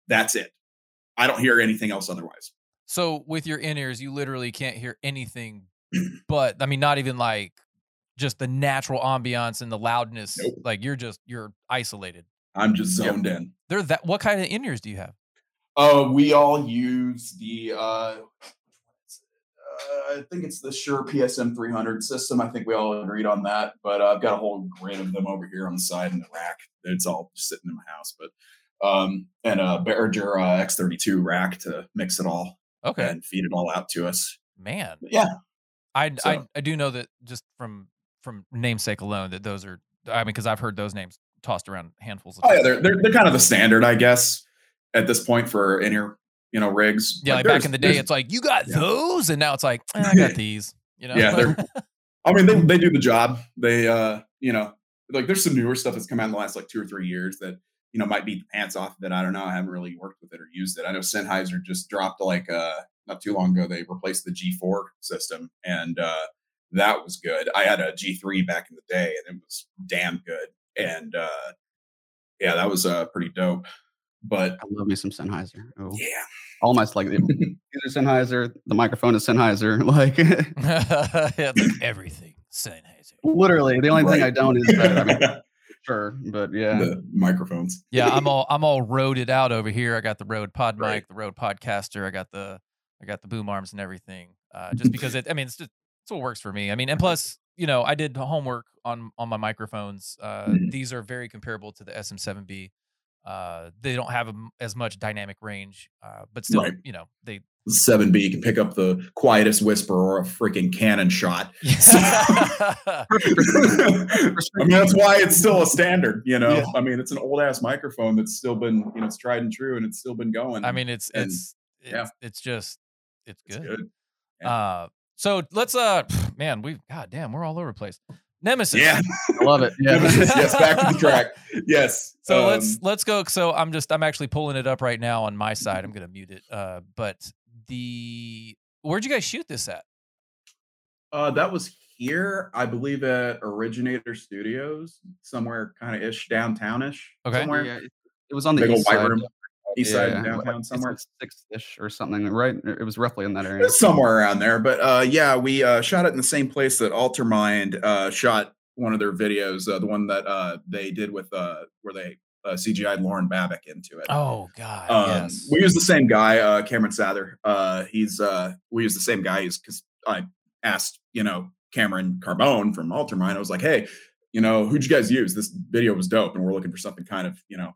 That's it. I don't hear anything else otherwise. So with your in ears, you literally can't hear anything but I mean, not even like just the natural ambiance and the loudness. Nope. Like you're just you're isolated. I'm just Yep. zoned in. They're that what kind of in ears do you have? Uh, we all use the uh, I think it's the Shure PSM 300 system. I think we all agreed on that. But uh, I've got a whole grid of them over here on the side in the rack. It's all sitting in my house. But um, and a Behringer uh, X32 rack to mix it all Okay. and feed it all out to us. Man. But yeah, I, I So- I do know that just from from namesake alone that those are I mean because I've heard those names tossed around handfuls of oh yeah, they're, they're they're kind of the standard, I guess, at this point for in ear you know rigs. yeah, like there's- back in the day, it's like you got yeah. those, and now it's like "Eh, I got these. You know, Yeah, they're- I mean, they they do the job. They uh, you know, like there's some newer stuff that's come out in the last like two or three years that you know might beat the pants off of it. I don't know. I haven't really worked with it or used it. I know Sennheiser just dropped like uh not too long ago. They replaced the G4 system, and uh that was good. I had a G3 back in the day, and it was damn good. And uh yeah, that was uh pretty dope. But I love me some Sennheiser. Oh, yeah, all my like these are Sennheiser. The microphone is Sennheiser. Like yeah, like everything Sennheiser. literally, the only thing I don't is that, I mean, sure, but yeah, the microphones. Yeah, I'm all I'm all roaded out over here. I got the Rode Pod Right. mic, the Rode Podcaster. I got the I got the boom arms and everything. Uh, just because it, I mean, it's just it's what works for me. I mean, and plus, you know, I did homework on on my microphones. Uh, Mhm. These are very comparable to the SM7B. Uh, they don't have as much dynamic range, uh, but still, Right. you know, they. Seven B can pick up the quietest whisper or a freaking cannon shot. I mean, that's why it's still a standard. You know, Yeah. I mean, it's an old ass microphone that's still been, you know, it's tried and true, and it's still been going. I mean, it's And- it's it's, yeah. it's just it's it's good. good. Yeah. Uh, so let's uh, man, we god damn, we're all over the place. Nemesis. Yeah, I love it. Yeah, Nemesis, yes, back to the track. Yes. So um, let's let's go. So I'm just I'm actually pulling it up right now on my side. I'm gonna mute it. Uh, but the where'd you guys shoot this at? Uh, that was here, I believe, at Originator Studios, somewhere kind of ish downtownish. Okay. Somewhere Yeah, it, it was on the big old east white side. room, east Yeah, side yeah. downtown, It's somewhere. like six-ish or something, right? It was roughly in that area. somewhere around there. But uh, yeah, we uh, shot it in the same place that Altermind uh, shot one of their videos, uh, the one that uh, they did with uh, where they uh, CGI'd Lauren Babic into it. Oh God, Um, yes. We use the same guy, uh, Cameron Sather. Uh, he's uh, we use the same guy He's because I asked, you know, Cameron Carbone from Altermind. I was like, hey, you know, who'd you guys use? This video was dope, and we're looking for something kind of, you know,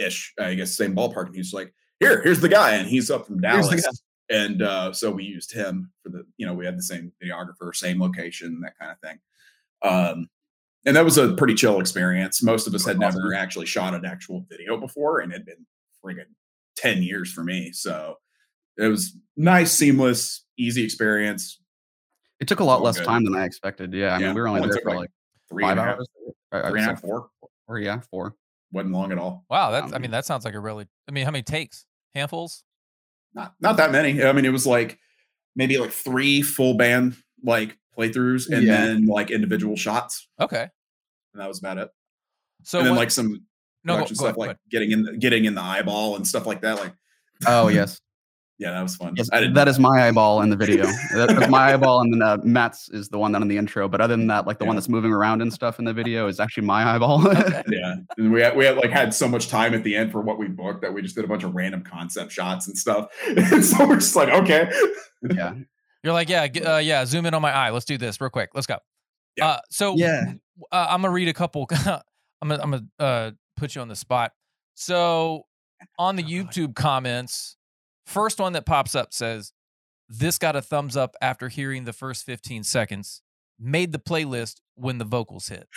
ish. I guess same ballpark. And he's like, here, here's the guy, and he's up from Dallas. And uh, so we used him for the, you know, we had the same videographer, same location, that kind of thing. Um, and that was a pretty chill experience. Most of us had never actually shot an actual video before, and it had been friggin' 10 years for me. So it was nice, seamless, easy experience. It took a lot less good. time than I expected. Yeah, I Yeah, mean, we were only there for like like Three five half, hours. I three and a half, four. Or yeah, four. Wasn't long at all. wow, that's I um, mean that sounds like a really. I mean, how many takes? Handfuls? Not not that many. I mean, it was like maybe like three full band like playthroughs and Yeah. then like individual shots. Okay. And that was about it. So and then what- like some no, go, production go ahead, stuff go like ahead. getting in getting in the eyeball and stuff like that. Like Oh yes, yeah, that was fun. yes. I didn't That is my eyeball in the video. That's my eyeball, and then uh, Matt's is the one that in the intro. But other than that, like the one that's moving around and stuff in the video is actually my eyeball. Okay. yeah and we had we had like had so much time at the end for what we booked that we just did a bunch of random concept shots and stuff and so we're just like okay yeah, You're like, yeah, uh, yeah. Zoom in on my eye. Let's do this real quick. Let's go. Yeah. Uh, so Yeah. uh, I'm gonna read a couple. I'm gonna I'm gonna uh, put you on the spot. So on the YouTube comments, first one that pops up says, "This got a thumbs up after hearing the first 15 seconds. Made the playlist when the vocals hit."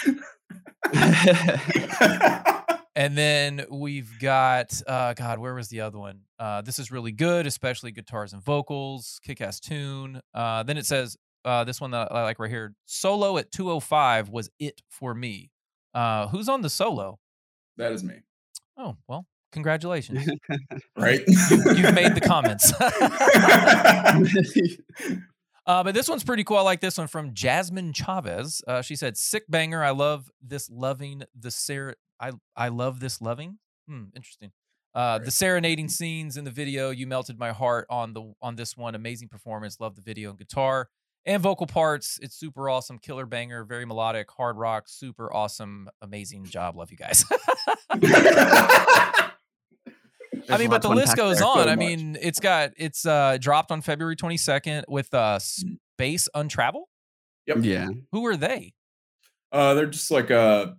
And then we've got uh God, where was the other one? Uh this is really good, especially guitars and vocals, kick-ass tune. Uh then it says uh this one that I like right here. Solo at 205 was it for me. Uh who's on the solo? that is me Oh, well, congratulations. right You've made the comments. uh but this one's pretty cool. I like this one from Jasmine Chavez. Uh she said, "Sick banger. I love this loving the ser I I love this loving." Hmm, interesting. Uh, the serenading scenes in the video, you melted my heart on the on this one. Amazing performance. Love the video and guitar and vocal parts. It's super awesome. Killer banger. Very melodic. Hard rock. Super awesome. Amazing job. Love you guys. I mean, but the list goes there. on. So I mean, it's got it's uh dropped on February 22nd with uh. Space Untravel. Yep. Yeah. Who are they? uh they're just like a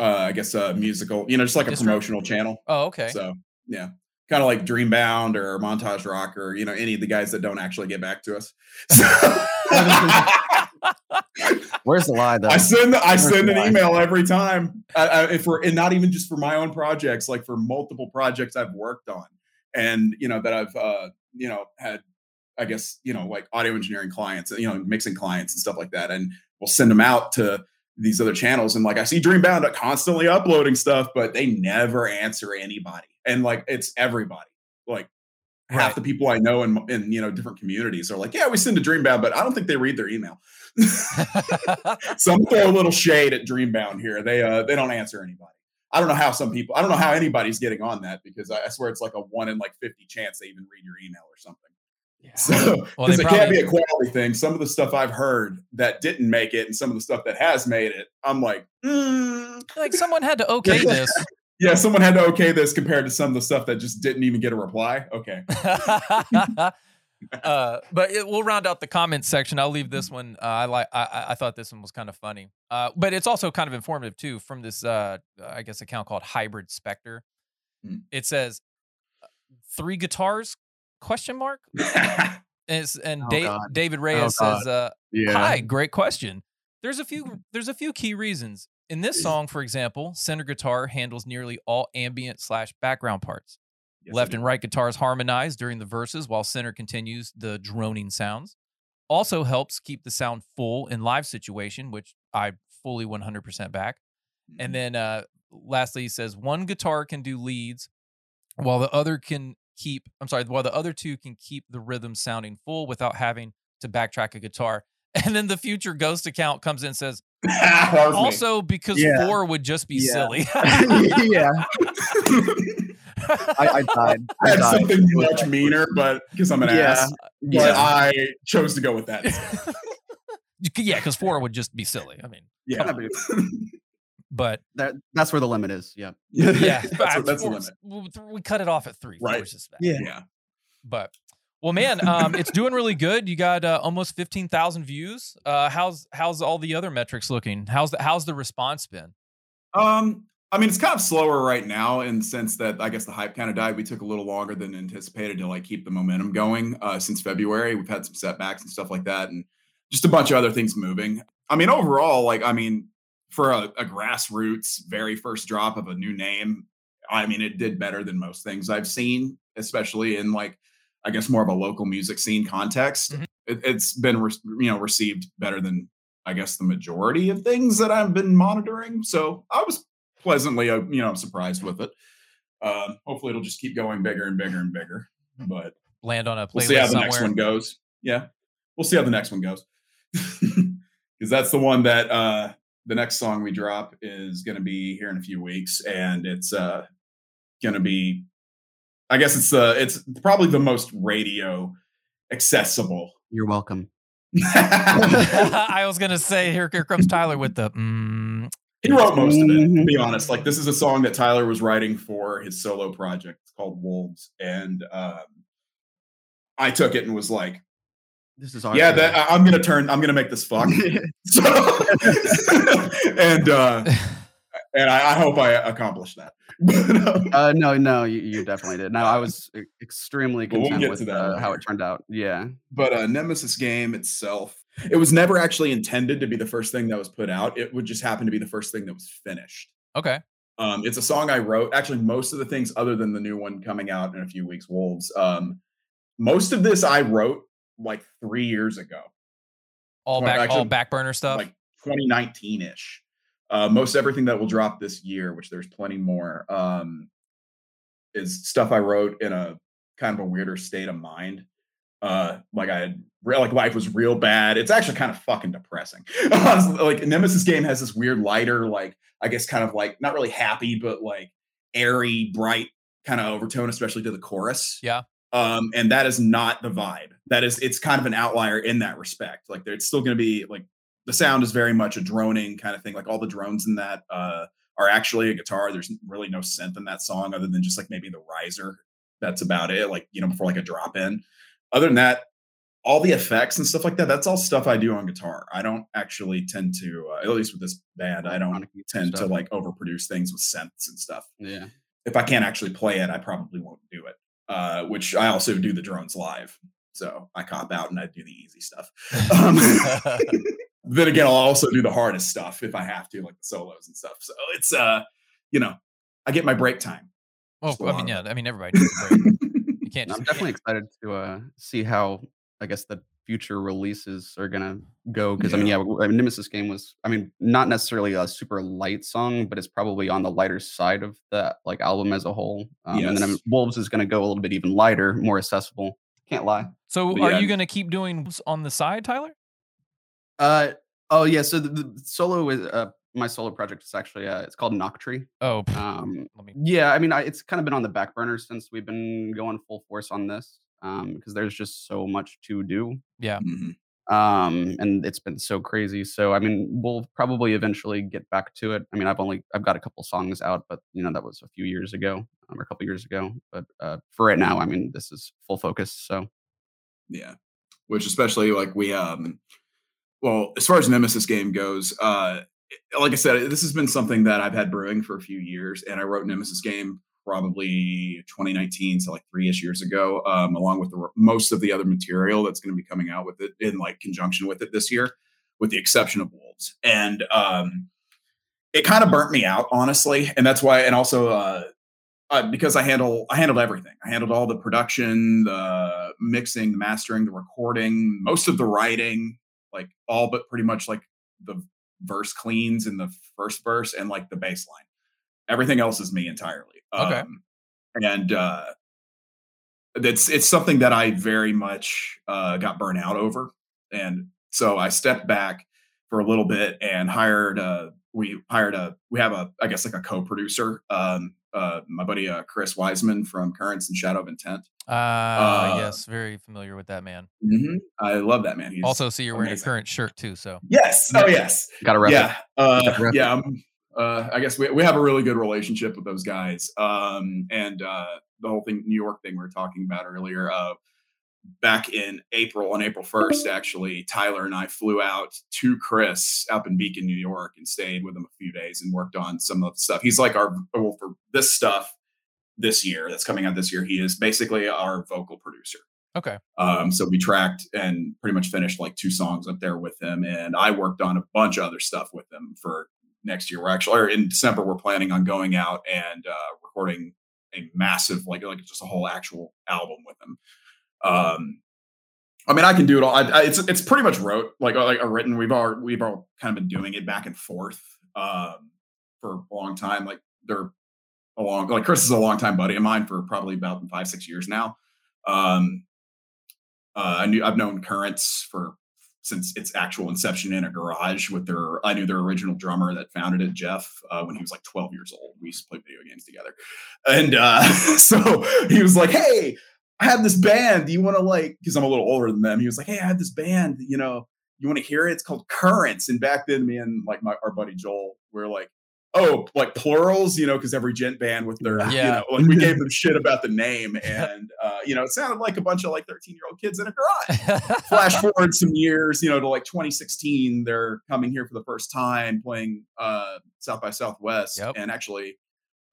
uh i guess a musical you know just like a Distro? promotional channel Oh, okay. so yeah kind of like dreambound or montage rock or you know any of the guys that don't actually get back to us Where's the lie though? I send I Where's send an lie? email every time, uh, if for and not even just for my own projects, like for multiple projects I've worked on, and you know that I've uh, you know had, I guess you know like audio engineering clients, you know mixing clients and stuff like that, and we'll send them out to these other channels, and like I see Dreambound constantly uploading stuff, but they never answer anybody, and like it's everybody, like. Right. Half the people I know in, in you know different communities are like, yeah, we send to Dreambound, but I don't think they read their email. so I'm throw a little shade at Dreambound here. They uh they don't answer anybody. I don't know how some people, I don't know how anybody's getting on that because I, I swear it's like a one in like 50 chance they even read your email or something. Yeah. So Well, it can't be a quality thing. Some of the stuff I've heard that didn't make it, and some of the stuff that has made it, I'm like, mm, like someone had to okay this. Yeah, someone had to okay this compared to some of the stuff that just didn't even get a reply. Okay, uh, but it, we'll round out the comments section. I'll leave this one. Uh, I like. I, I- I thought this one was kind of funny. Uh, but it's also kind of informative too. From this, uh, I guess, account called Hybrid Spectre. Hmm. It says uh, three guitars? Question mark. And, and Oh, Da- David Reyes God. says, uh, Yeah. "Hi, great question. There's a few. There's a few key reasons. In this song, for example, center guitar handles nearly all ambient slash background parts. Yes, Left and right guitars harmonize during the verses while center continues the droning sounds. Also helps keep the sound full in live situation, which I fully 100% back. is. And then uh lastly he says one guitar can do leads while the other can keep I'm sorry, while the other two can keep the rhythm sounding full without having to backtrack a guitar. And then the future ghost account comes in and says, That was me. also because Yeah. four would just be Yeah. silly. yeah. I, I died. I I had died. something It much meaner, but because I'm an Yeah. ass, but Yeah. I chose to go with that. yeah, because four would just be silly. I mean, Yeah, but That, that's where the limit is. Yeah. yeah, that's, what- that's the limit. We cut it off at three. Right. Four's just bad. Yeah. Yeah, But well, man, um, it's doing really good. You got uh, almost fifteen thousand views. Uh, how's how's all the other metrics looking? How's the how's the response been? Um, I mean, it's kind of slower right now in the sense that I guess the hype kind of died. We took a little longer than anticipated to like keep the momentum going uh, since February. We've had some setbacks and stuff like that, and just a bunch of other things moving. I mean, overall, like, I mean, for a, a grassroots very first drop of a new name, I mean, it did better than most things I've seen, especially in like, I guess more of a local music scene context. Mhm. It, it's been, re- you know, received better than I guess the majority of things that I've been monitoring. So I was pleasantly, uh, you know, surprised with it. Um, hopefully, it'll just keep going bigger and bigger and bigger. But Land on a playlist we'll see how the somewhere. next one goes. Yeah, we'll see how the next one goes because that's the one that uh, the next song we drop is going to be here in a few weeks, and it's uh, going to be. I guess it's uh, it's probably the most radio accessible. You're welcome. I was gonna say here, here comes Tyler with the. Mm, He wrote most of it, to be honest. Like this is a song that Tyler was writing for his solo project. It's called Wolves, and um, I took it and was like, This is our "Yeah, that I- I'm gonna turn. I'm gonna make this fuck." so, and uh, and I, I hope I accomplished that. But, um, uh, no, no, you, you definitely did. No, I was extremely But we'll content get with to that uh, how it turned out. Yeah. but uh, Nemesis game itself, it was never actually intended to be the first thing that was put out. It would just happen to be the first thing that was finished. okay. Um, it's a song I wrote. Actually, most of the things other than the new one coming out in a few weeks, Wolves. Um, most of this I wrote like three years ago, All Well, back, all actually, back burner stuff. like 2019 ish. Uh, most everything that will drop this year, which there's plenty more, um, is stuff I wrote in a kind of a weirder state of mind. Uh, like I had real like life was real bad. It's actually kind of fucking depressing. Like Nemesis game has this weird lighter, like I guess kind of like not really happy, but like airy, bright kind of overtone, especially to the chorus. Yeah. Um, and that is not the vibe. That is, it's kind of an outlier in that respect. Like, it's still going to be like the sound is very much a droning kind of thing. Like all the drones in that uh, are actually a guitar. There's really no synth in that song other than just like maybe the riser. That's about it. Like you know, before like a drop in. Other than that, all the effects and stuff like that. That's all stuff I do on guitar. I don't actually tend to, uh, at least with this band, I don't tend to like overproduce things with synths and stuff Yeah. if I can't actually play it, I probably won't do it. Uh, which I also do the drones live, so I cop out and I do the easy stuff. Um, then again, I'll also do the hardest stuff if I have to, like the solos and stuff. So it's uh, you know, I get my break time. well, just a I lot mean, yeah. I mean, everybody needs a break. You can't. I'm Just, definitely excited to uh, see how I guess the future releases are gonna go because I mean, yeah, w- I mean, Nemesis game was I mean not necessarily a super light song, but it's probably on the lighter side of the like album as a whole. Um, And then I mean, Wolves is gonna go a little bit even lighter, more accessible. Can't lie. So, But are yeah. you going to keep doing on the side, Tyler? Uh oh yeah, so the, the solo is uh my solo project is actually uh, it's called Noctree. Oh, pff, Um, let me. yeah, I mean, I, it's kind of been on the back burner since we've been going full force on this um, because there's just so much to do, Yeah. Mhm. um, and it's been so crazy. So, I mean, we'll probably eventually get back to it. I mean, I've only I've got a couple songs out, but you know that was a few years ago um, or a couple years ago. But uh, for right now, I mean, this is full focus. So, Yeah. Which especially like we um well, as far as Nemesis game goes, uh like I said, this has been something that I've had brewing for a few years, and I wrote Nemesis game probably 2019, so like three ish years ago, um, along with the, most of the other material that's going to be coming out with it in like conjunction with it this year, with the exception of Wolves. And um, it kind of burnt me out, honestly, and that's why. And also, uh, uh, because I handle I handled everything. I handled all the production, the mixing, the mastering, the recording, most of the writing, like all but pretty much like the verse cleans in the first verse and like the bass line. Everything else is me entirely. Okay. Um, and uh that's it's something that I very much uh got burnt out over. And so I stepped back for a little bit and hired uh we hired a we have a I guess like a co-producer um uh my buddy uh Chris Wiseman from Currents and Shadow of Intent. Ah, Uh, yes, very familiar with that man. Mhm. I love that man. He's Also, see you're wearing amazing. a current shirt too. So Yes. Oh yes. got to wrap yeah. Uh, Gotta wrap yeah. Um, uh, I guess we, we have a really good relationship with those guys. Um, and uh, the whole thing, New York thing we were talking about earlier, uh, back in April, on April 1st, actually, Tyler and I flew out to Chris up in Beacon, New York, and stayed with him a few days and worked on some of the stuff. He's like our, well, for this stuff this year that's coming out this year, he is basically our vocal producer. okay, Um, so we tracked and pretty much finished like two songs up there with him, and I worked on a bunch of other stuff with him for next year. We're actually, or in December, we're planning on going out and uh, recording a massive, like, like just a whole actual album with him. Um, I mean, I can do it all. I, I, it's it's pretty much wrote like like a written. We've all we've all kind of been doing it back and forth um, for a long time. Like they're a long like Chris is a long time buddy of mine for probably about five six years now. Um, uh, I knew I've known Currents for since its actual inception in a garage with their. I knew their original drummer that founded it, Jeff, uh, when he was like 12 years old. We used to play video games together, and uh, so he was like, "Hey, I have this band. Do you want to like?" Because I'm a little older than them. He was like, "Hey, I have this band. You know, you want to hear it? It's called Currents." And back then, me and like my our buddy Joel were like. Oh, like plurals, you know, because every djent band with their, you Yeah. know, like we gave them shit about the name, and uh, you know, it sounded like a bunch of like 13 year old kids in a garage flash forward some years, you know, to like 2016, they're coming here for the first time playing uh South by Southwest. Yep. And actually,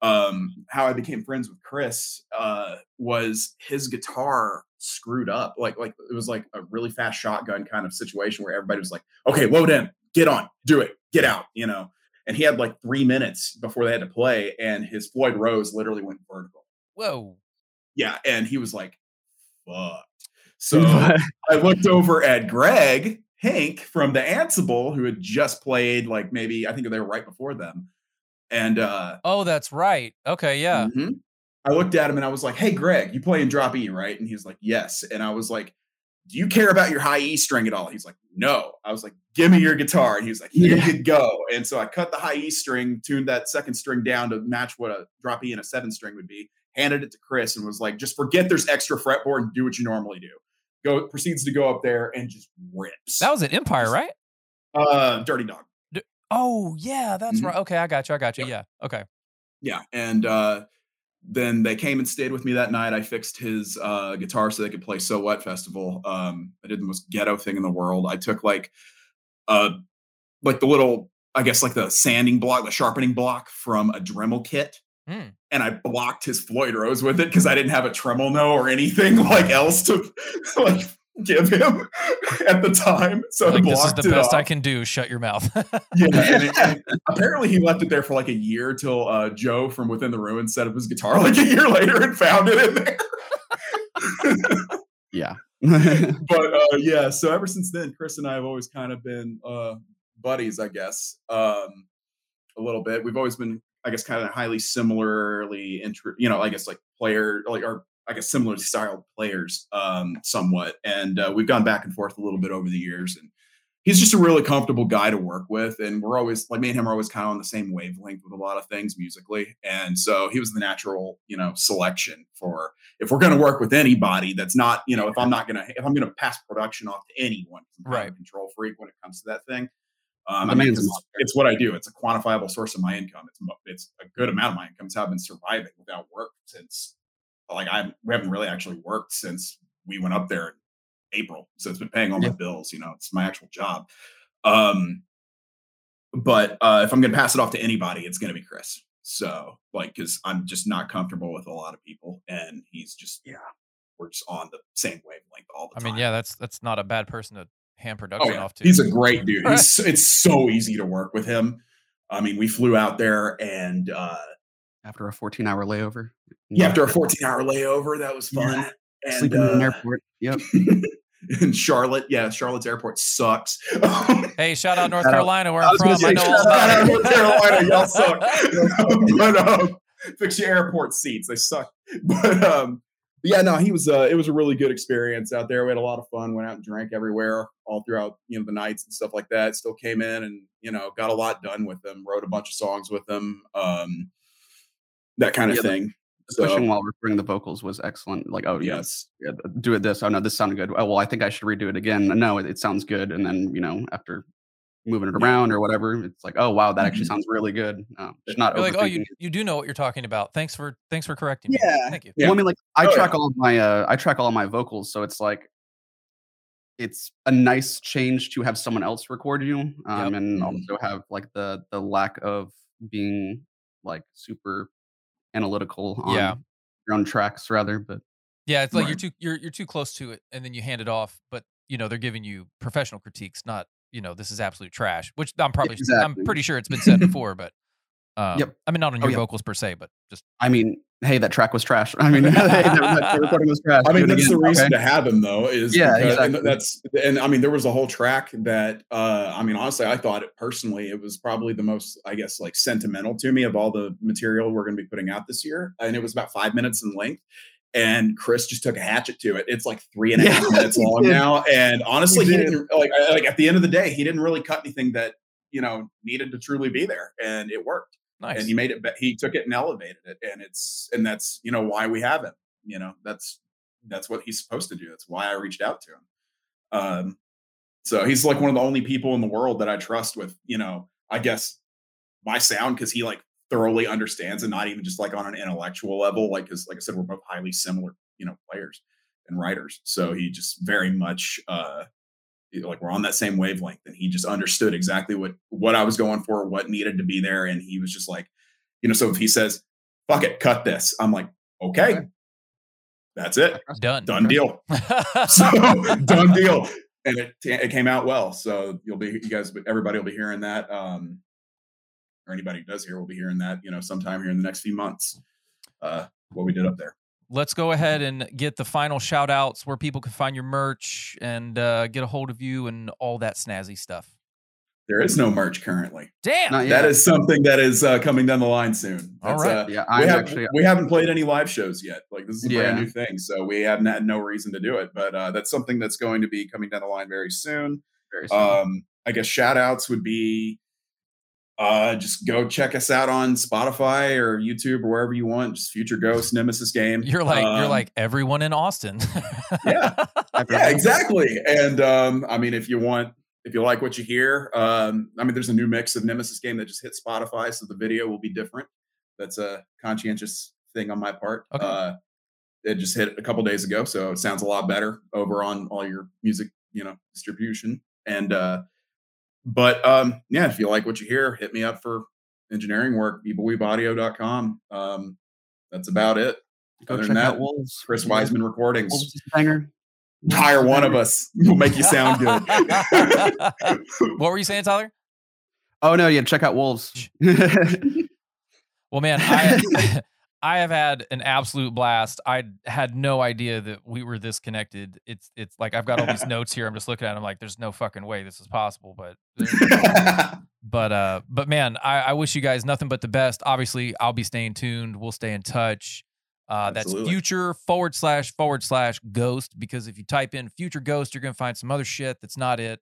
um, how I became friends with Chris uh was his guitar screwed up. Like, like it was like a really fast shotgun kind of situation where everybody was like, okay, load in, get on, do it, get out, you know. And he had like three minutes before they had to play, and his Floyd Rose literally went vertical. Whoa. Yeah, and he was like, fuck. So I looked over at Greg Hank from the Ansible, who had just played like maybe I think they were right before them. And uh Oh, that's right. Okay, yeah. mhm. I looked at him and I was like, Hey Greg, you play in drop E, right? And he's like, Yes. And I was like, Do you care about your high E string at all? He's like, No. I was like, Give me your guitar. And he was like, Here Yeah. you go. And so I cut the high E string, tuned that second string down to match what a drop E and a seven string would be, handed it to Chris and was like, just forget there's extra fretboard and do what you normally do. Go proceeds to go up there and just rips. That was an Empire, right? uh Dirty Dog. Oh, yeah, that's Mhm. right. Okay, I got you. I got you. Yep. Yeah. Okay. Yeah. And uh then they came and stayed with me that night. I fixed his uh guitar so they could play So What Festival. Um I did the most ghetto thing in the world. I took like uh like the little I guess like the sanding block, the sharpening block from a Dremel kit. Hmm. And I blocked his Floyd Rose with it because I didn't have a tremolo or anything like else to like give him at the time. So I Like, this is the it best I can do. Shut your mouth. Yeah, and, it- and apparently he left it there for like a year till uh, Joe from Within the Ruins set up his guitar like a year later and found it in there. yeah. but uh, yeah, so ever since then, Chris and I have always kind of been uh, buddies, I guess, um, a little bit. We've always been, I guess, kind of highly similarly, intro- you know, I guess like player, like our, I guess, similar styled players, um, somewhat, and uh, we've gone back and forth a little bit over the years, and he's just a really comfortable guy to work with. And we're always like me and him are always kind of on the same wavelength with a lot of things musically. And so he was the natural, you know, selection for if we're going to work with anybody that's not, you know, if I'm not going to, if I'm going to pass production off to anyone, right. control freak when it comes to that thing. Um, I mean, it's, it's, what I do. It's a quantifiable source of my income. It's it's a good amount of my income. So I've been surviving without work since, like, I we haven't really actually worked since we went up there in April. So it's been paying all yeah. my bills. You know, it's my actual job. Um, but uh, if I'm going to pass it off to anybody, it's going to be Chris. So like, because I'm just not comfortable with a lot of people, and he's just yeah, we're just on the same wavelength all the I time. I mean, yeah, that's that's not a bad person to hand oh, production oh, yeah. off to. He's a great dude. He's, it's so easy to work with him. I mean, we flew out there and uh, after a 14 hour layover. Yeah, after a 14 hour layover, that was fun. Yeah. And, Sleeping uh, in an airport. Yep. in Charlotte. Yeah, Charlotte's airport sucks. hey, shout out North Carolina, where I'm from. Say, I know all about. North Carolina, y'all suck. but um, fix your airport seats; they suck. But um, yeah, no, he was. Uh, it was a really good experience out there. We had a lot of fun. Went out and drank everywhere, all throughout you know the nights and stuff like that. Still came in and you know got a lot done with them. Wrote a bunch of songs with them. Um, that kind of yeah, thing pushing while recording the vocals was excellent. Like, oh yes, yeah, do it this. Oh no, this sounded good. Oh well, I think I should redo it again. No, it, it sounds good. And then you know after moving it around or whatever, it's like, oh wow, that actually mm-hmm. sounds really good. Um, it's not like, oh, you you do know what you're talking about. Thanks for thanks for correcting. Yeah, me. thank you. Yeah. Well, I mean, like I oh, track yeah. all of my uh, I track all of my vocals, so it's like it's a nice change to have someone else record you, um, yep. and mm-hmm. also have like the the lack of being like super analytical on yeah. your own tracks rather but yeah it's like you're too you're you're too close to it and then you hand it off but you know they're giving you professional critiques not you know this is absolute trash which i'm probably exactly. i'm pretty sure it's been said before but um, yep. I mean, not on oh, your oh, vocals per se, but just. I mean, hey, that track was trash. I mean, the recording was trash. I mean, that's the reason okay. to have him, though, is yeah, because, exactly. and that's and I mean, there was a whole track that uh, I mean, honestly, I thought it personally, it was probably the most, I guess, like sentimental to me of all the material we're going to be putting out this year, and it was about five minutes in length. And Chris just took a hatchet to it. It's like three and a half yeah, minutes long now, and honestly, he, he didn't like like at the end of the day, he didn't really cut anything that you know needed to truly be there, and it worked. Nice. And he made it. He took it and elevated it, and it's and that's you know why we have him. You know that's that's what he's supposed to do. That's why I reached out to him. Um, so he's like one of the only people in the world that I trust with you know I guess my sound because he like thoroughly understands and not even just like on an intellectual level. Like because like I said, we're both highly similar you know players and writers. So he just very much uh like we're on that same wavelength and he just understood exactly what what I was going for, what needed to be there and he was just like, you know, so if he says, "Fuck it, cut this." I'm like, "Okay." okay. That's it. Done. Done deal. so, done deal. And it it came out well. So you'll be you guys everybody will be hearing that um or anybody who does hear will be hearing that, you know, sometime here in the next few months. Uh what we did up there let's go ahead and get the final shout outs where people can find your merch and uh, get a hold of you and all that snazzy stuff. There is no merch currently. Damn, that is something that is uh, coming down the line soon. That's, all right, uh, yeah, we, have, actually, we haven't played any live shows yet. Like this is a yeah. brand new thing, so we have had no reason to do it. But uh, that's something that's going to be coming down the line very soon. Very soon. Um, I guess shout outs would be uh, just go check us out on Spotify or YouTube or wherever you want. Just Future Ghost Nemesis game. You're like um, you're like everyone in Austin. yeah, yeah, exactly. And um, I mean, if you want, if you like what you hear, um, I mean, there's a new mix of Nemesis game that just hit Spotify, so the video will be different. That's a conscientious thing on my part. Okay. Uh, it just hit a couple days ago, so it sounds a lot better over on all your music, you know, distribution. And uh, but um, yeah, if you like what you hear, hit me up for engineering work, evilweebaudio.com. Um, that's about it. Go Other check that, out Wolves. Chris Wiseman Recordings. Wolves Hire one of us. We'll make you sound good. what were you saying, Tyler? Oh no, yeah, check out Wolves. well, man, I I have had an absolute blast. I had no idea that we were this connected. It's it's like I've got all these notes here. I'm just looking at them like there's no fucking way this is possible. But but uh but man, I, I wish you guys nothing but the best. Obviously, I'll be staying tuned. We'll stay in touch. Uh, that's future forward slash forward slash ghost because if you type in future ghost, you're gonna find some other shit that's not it.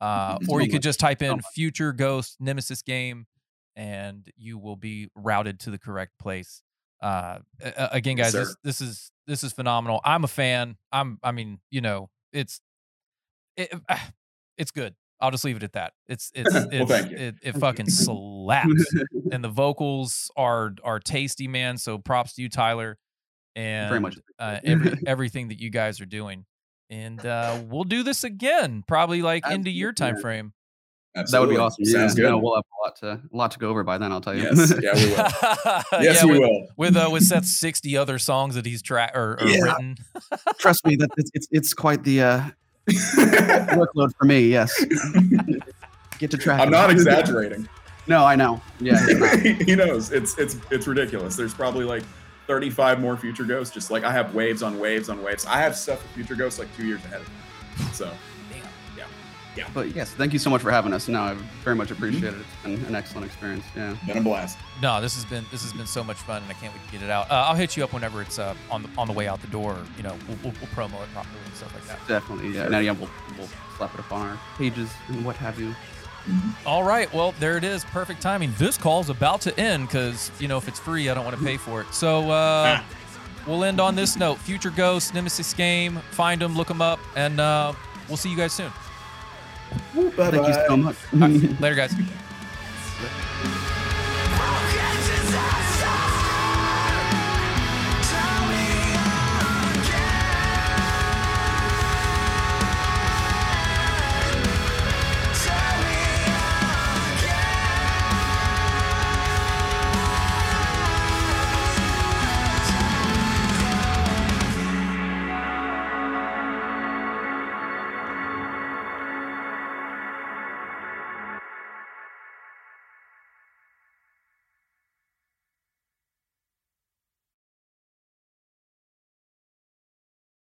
uh, or you could just type in. Future Ghost Nemesis game, and you will be routed to the correct place. Uh, again, Yes, guys, this this is this is phenomenal. I'm a fan. I'm. I mean, you know, it's it, ah, it's good. I'll just leave it at that. It's it's Well, it's it, it fucking slaps, and the vocals are are tasty, man. So props to you, Tyler, and Very much uh, every everything that you guys are doing. And uh, we'll do this again, probably like into your time man. Frame. That would be awesome. Sounds yeah, good. No, we'll have a lot to a lot to go over by then. I'll tell you. yes, yeah, we will. Yes, yeah, we with, will. with uh, with Seth's sixty other songs that he's tra- or, or Yeah. written. Trust me, that it's, it's it's quite the uh, workload for me. Yes. Get to track. I'm it. not exaggerating. No, I know. Yeah. he knows it's it's it's ridiculous. There's probably like 35 more future ghosts. Just like I have waves on waves on waves. I have stuff with future ghosts like two years ahead of me. So But yes, thank you so much for having us. No, I very much Mm-hmm. appreciate it. It's been an excellent experience. Yeah. been a blast. No, this has been this has been so much fun, and I can't wait to get it out. Uh, I'll hit you up whenever it's uh, on the on the way out the door. You know, we'll, we'll, we'll promo it properly and stuff like that. Definitely. Yeah. Sure. Now, yeah, we'll, we'll slap it up on our pages and what have you. All right, well there it is, perfect timing. This call's about to end because you know if it's free, I don't want to pay for it. So uh, we'll end on this note. Future Ghost, Nemesis game, find them, look them up, and uh, we'll see you guys soon. Thank you so much. All right, later, guys.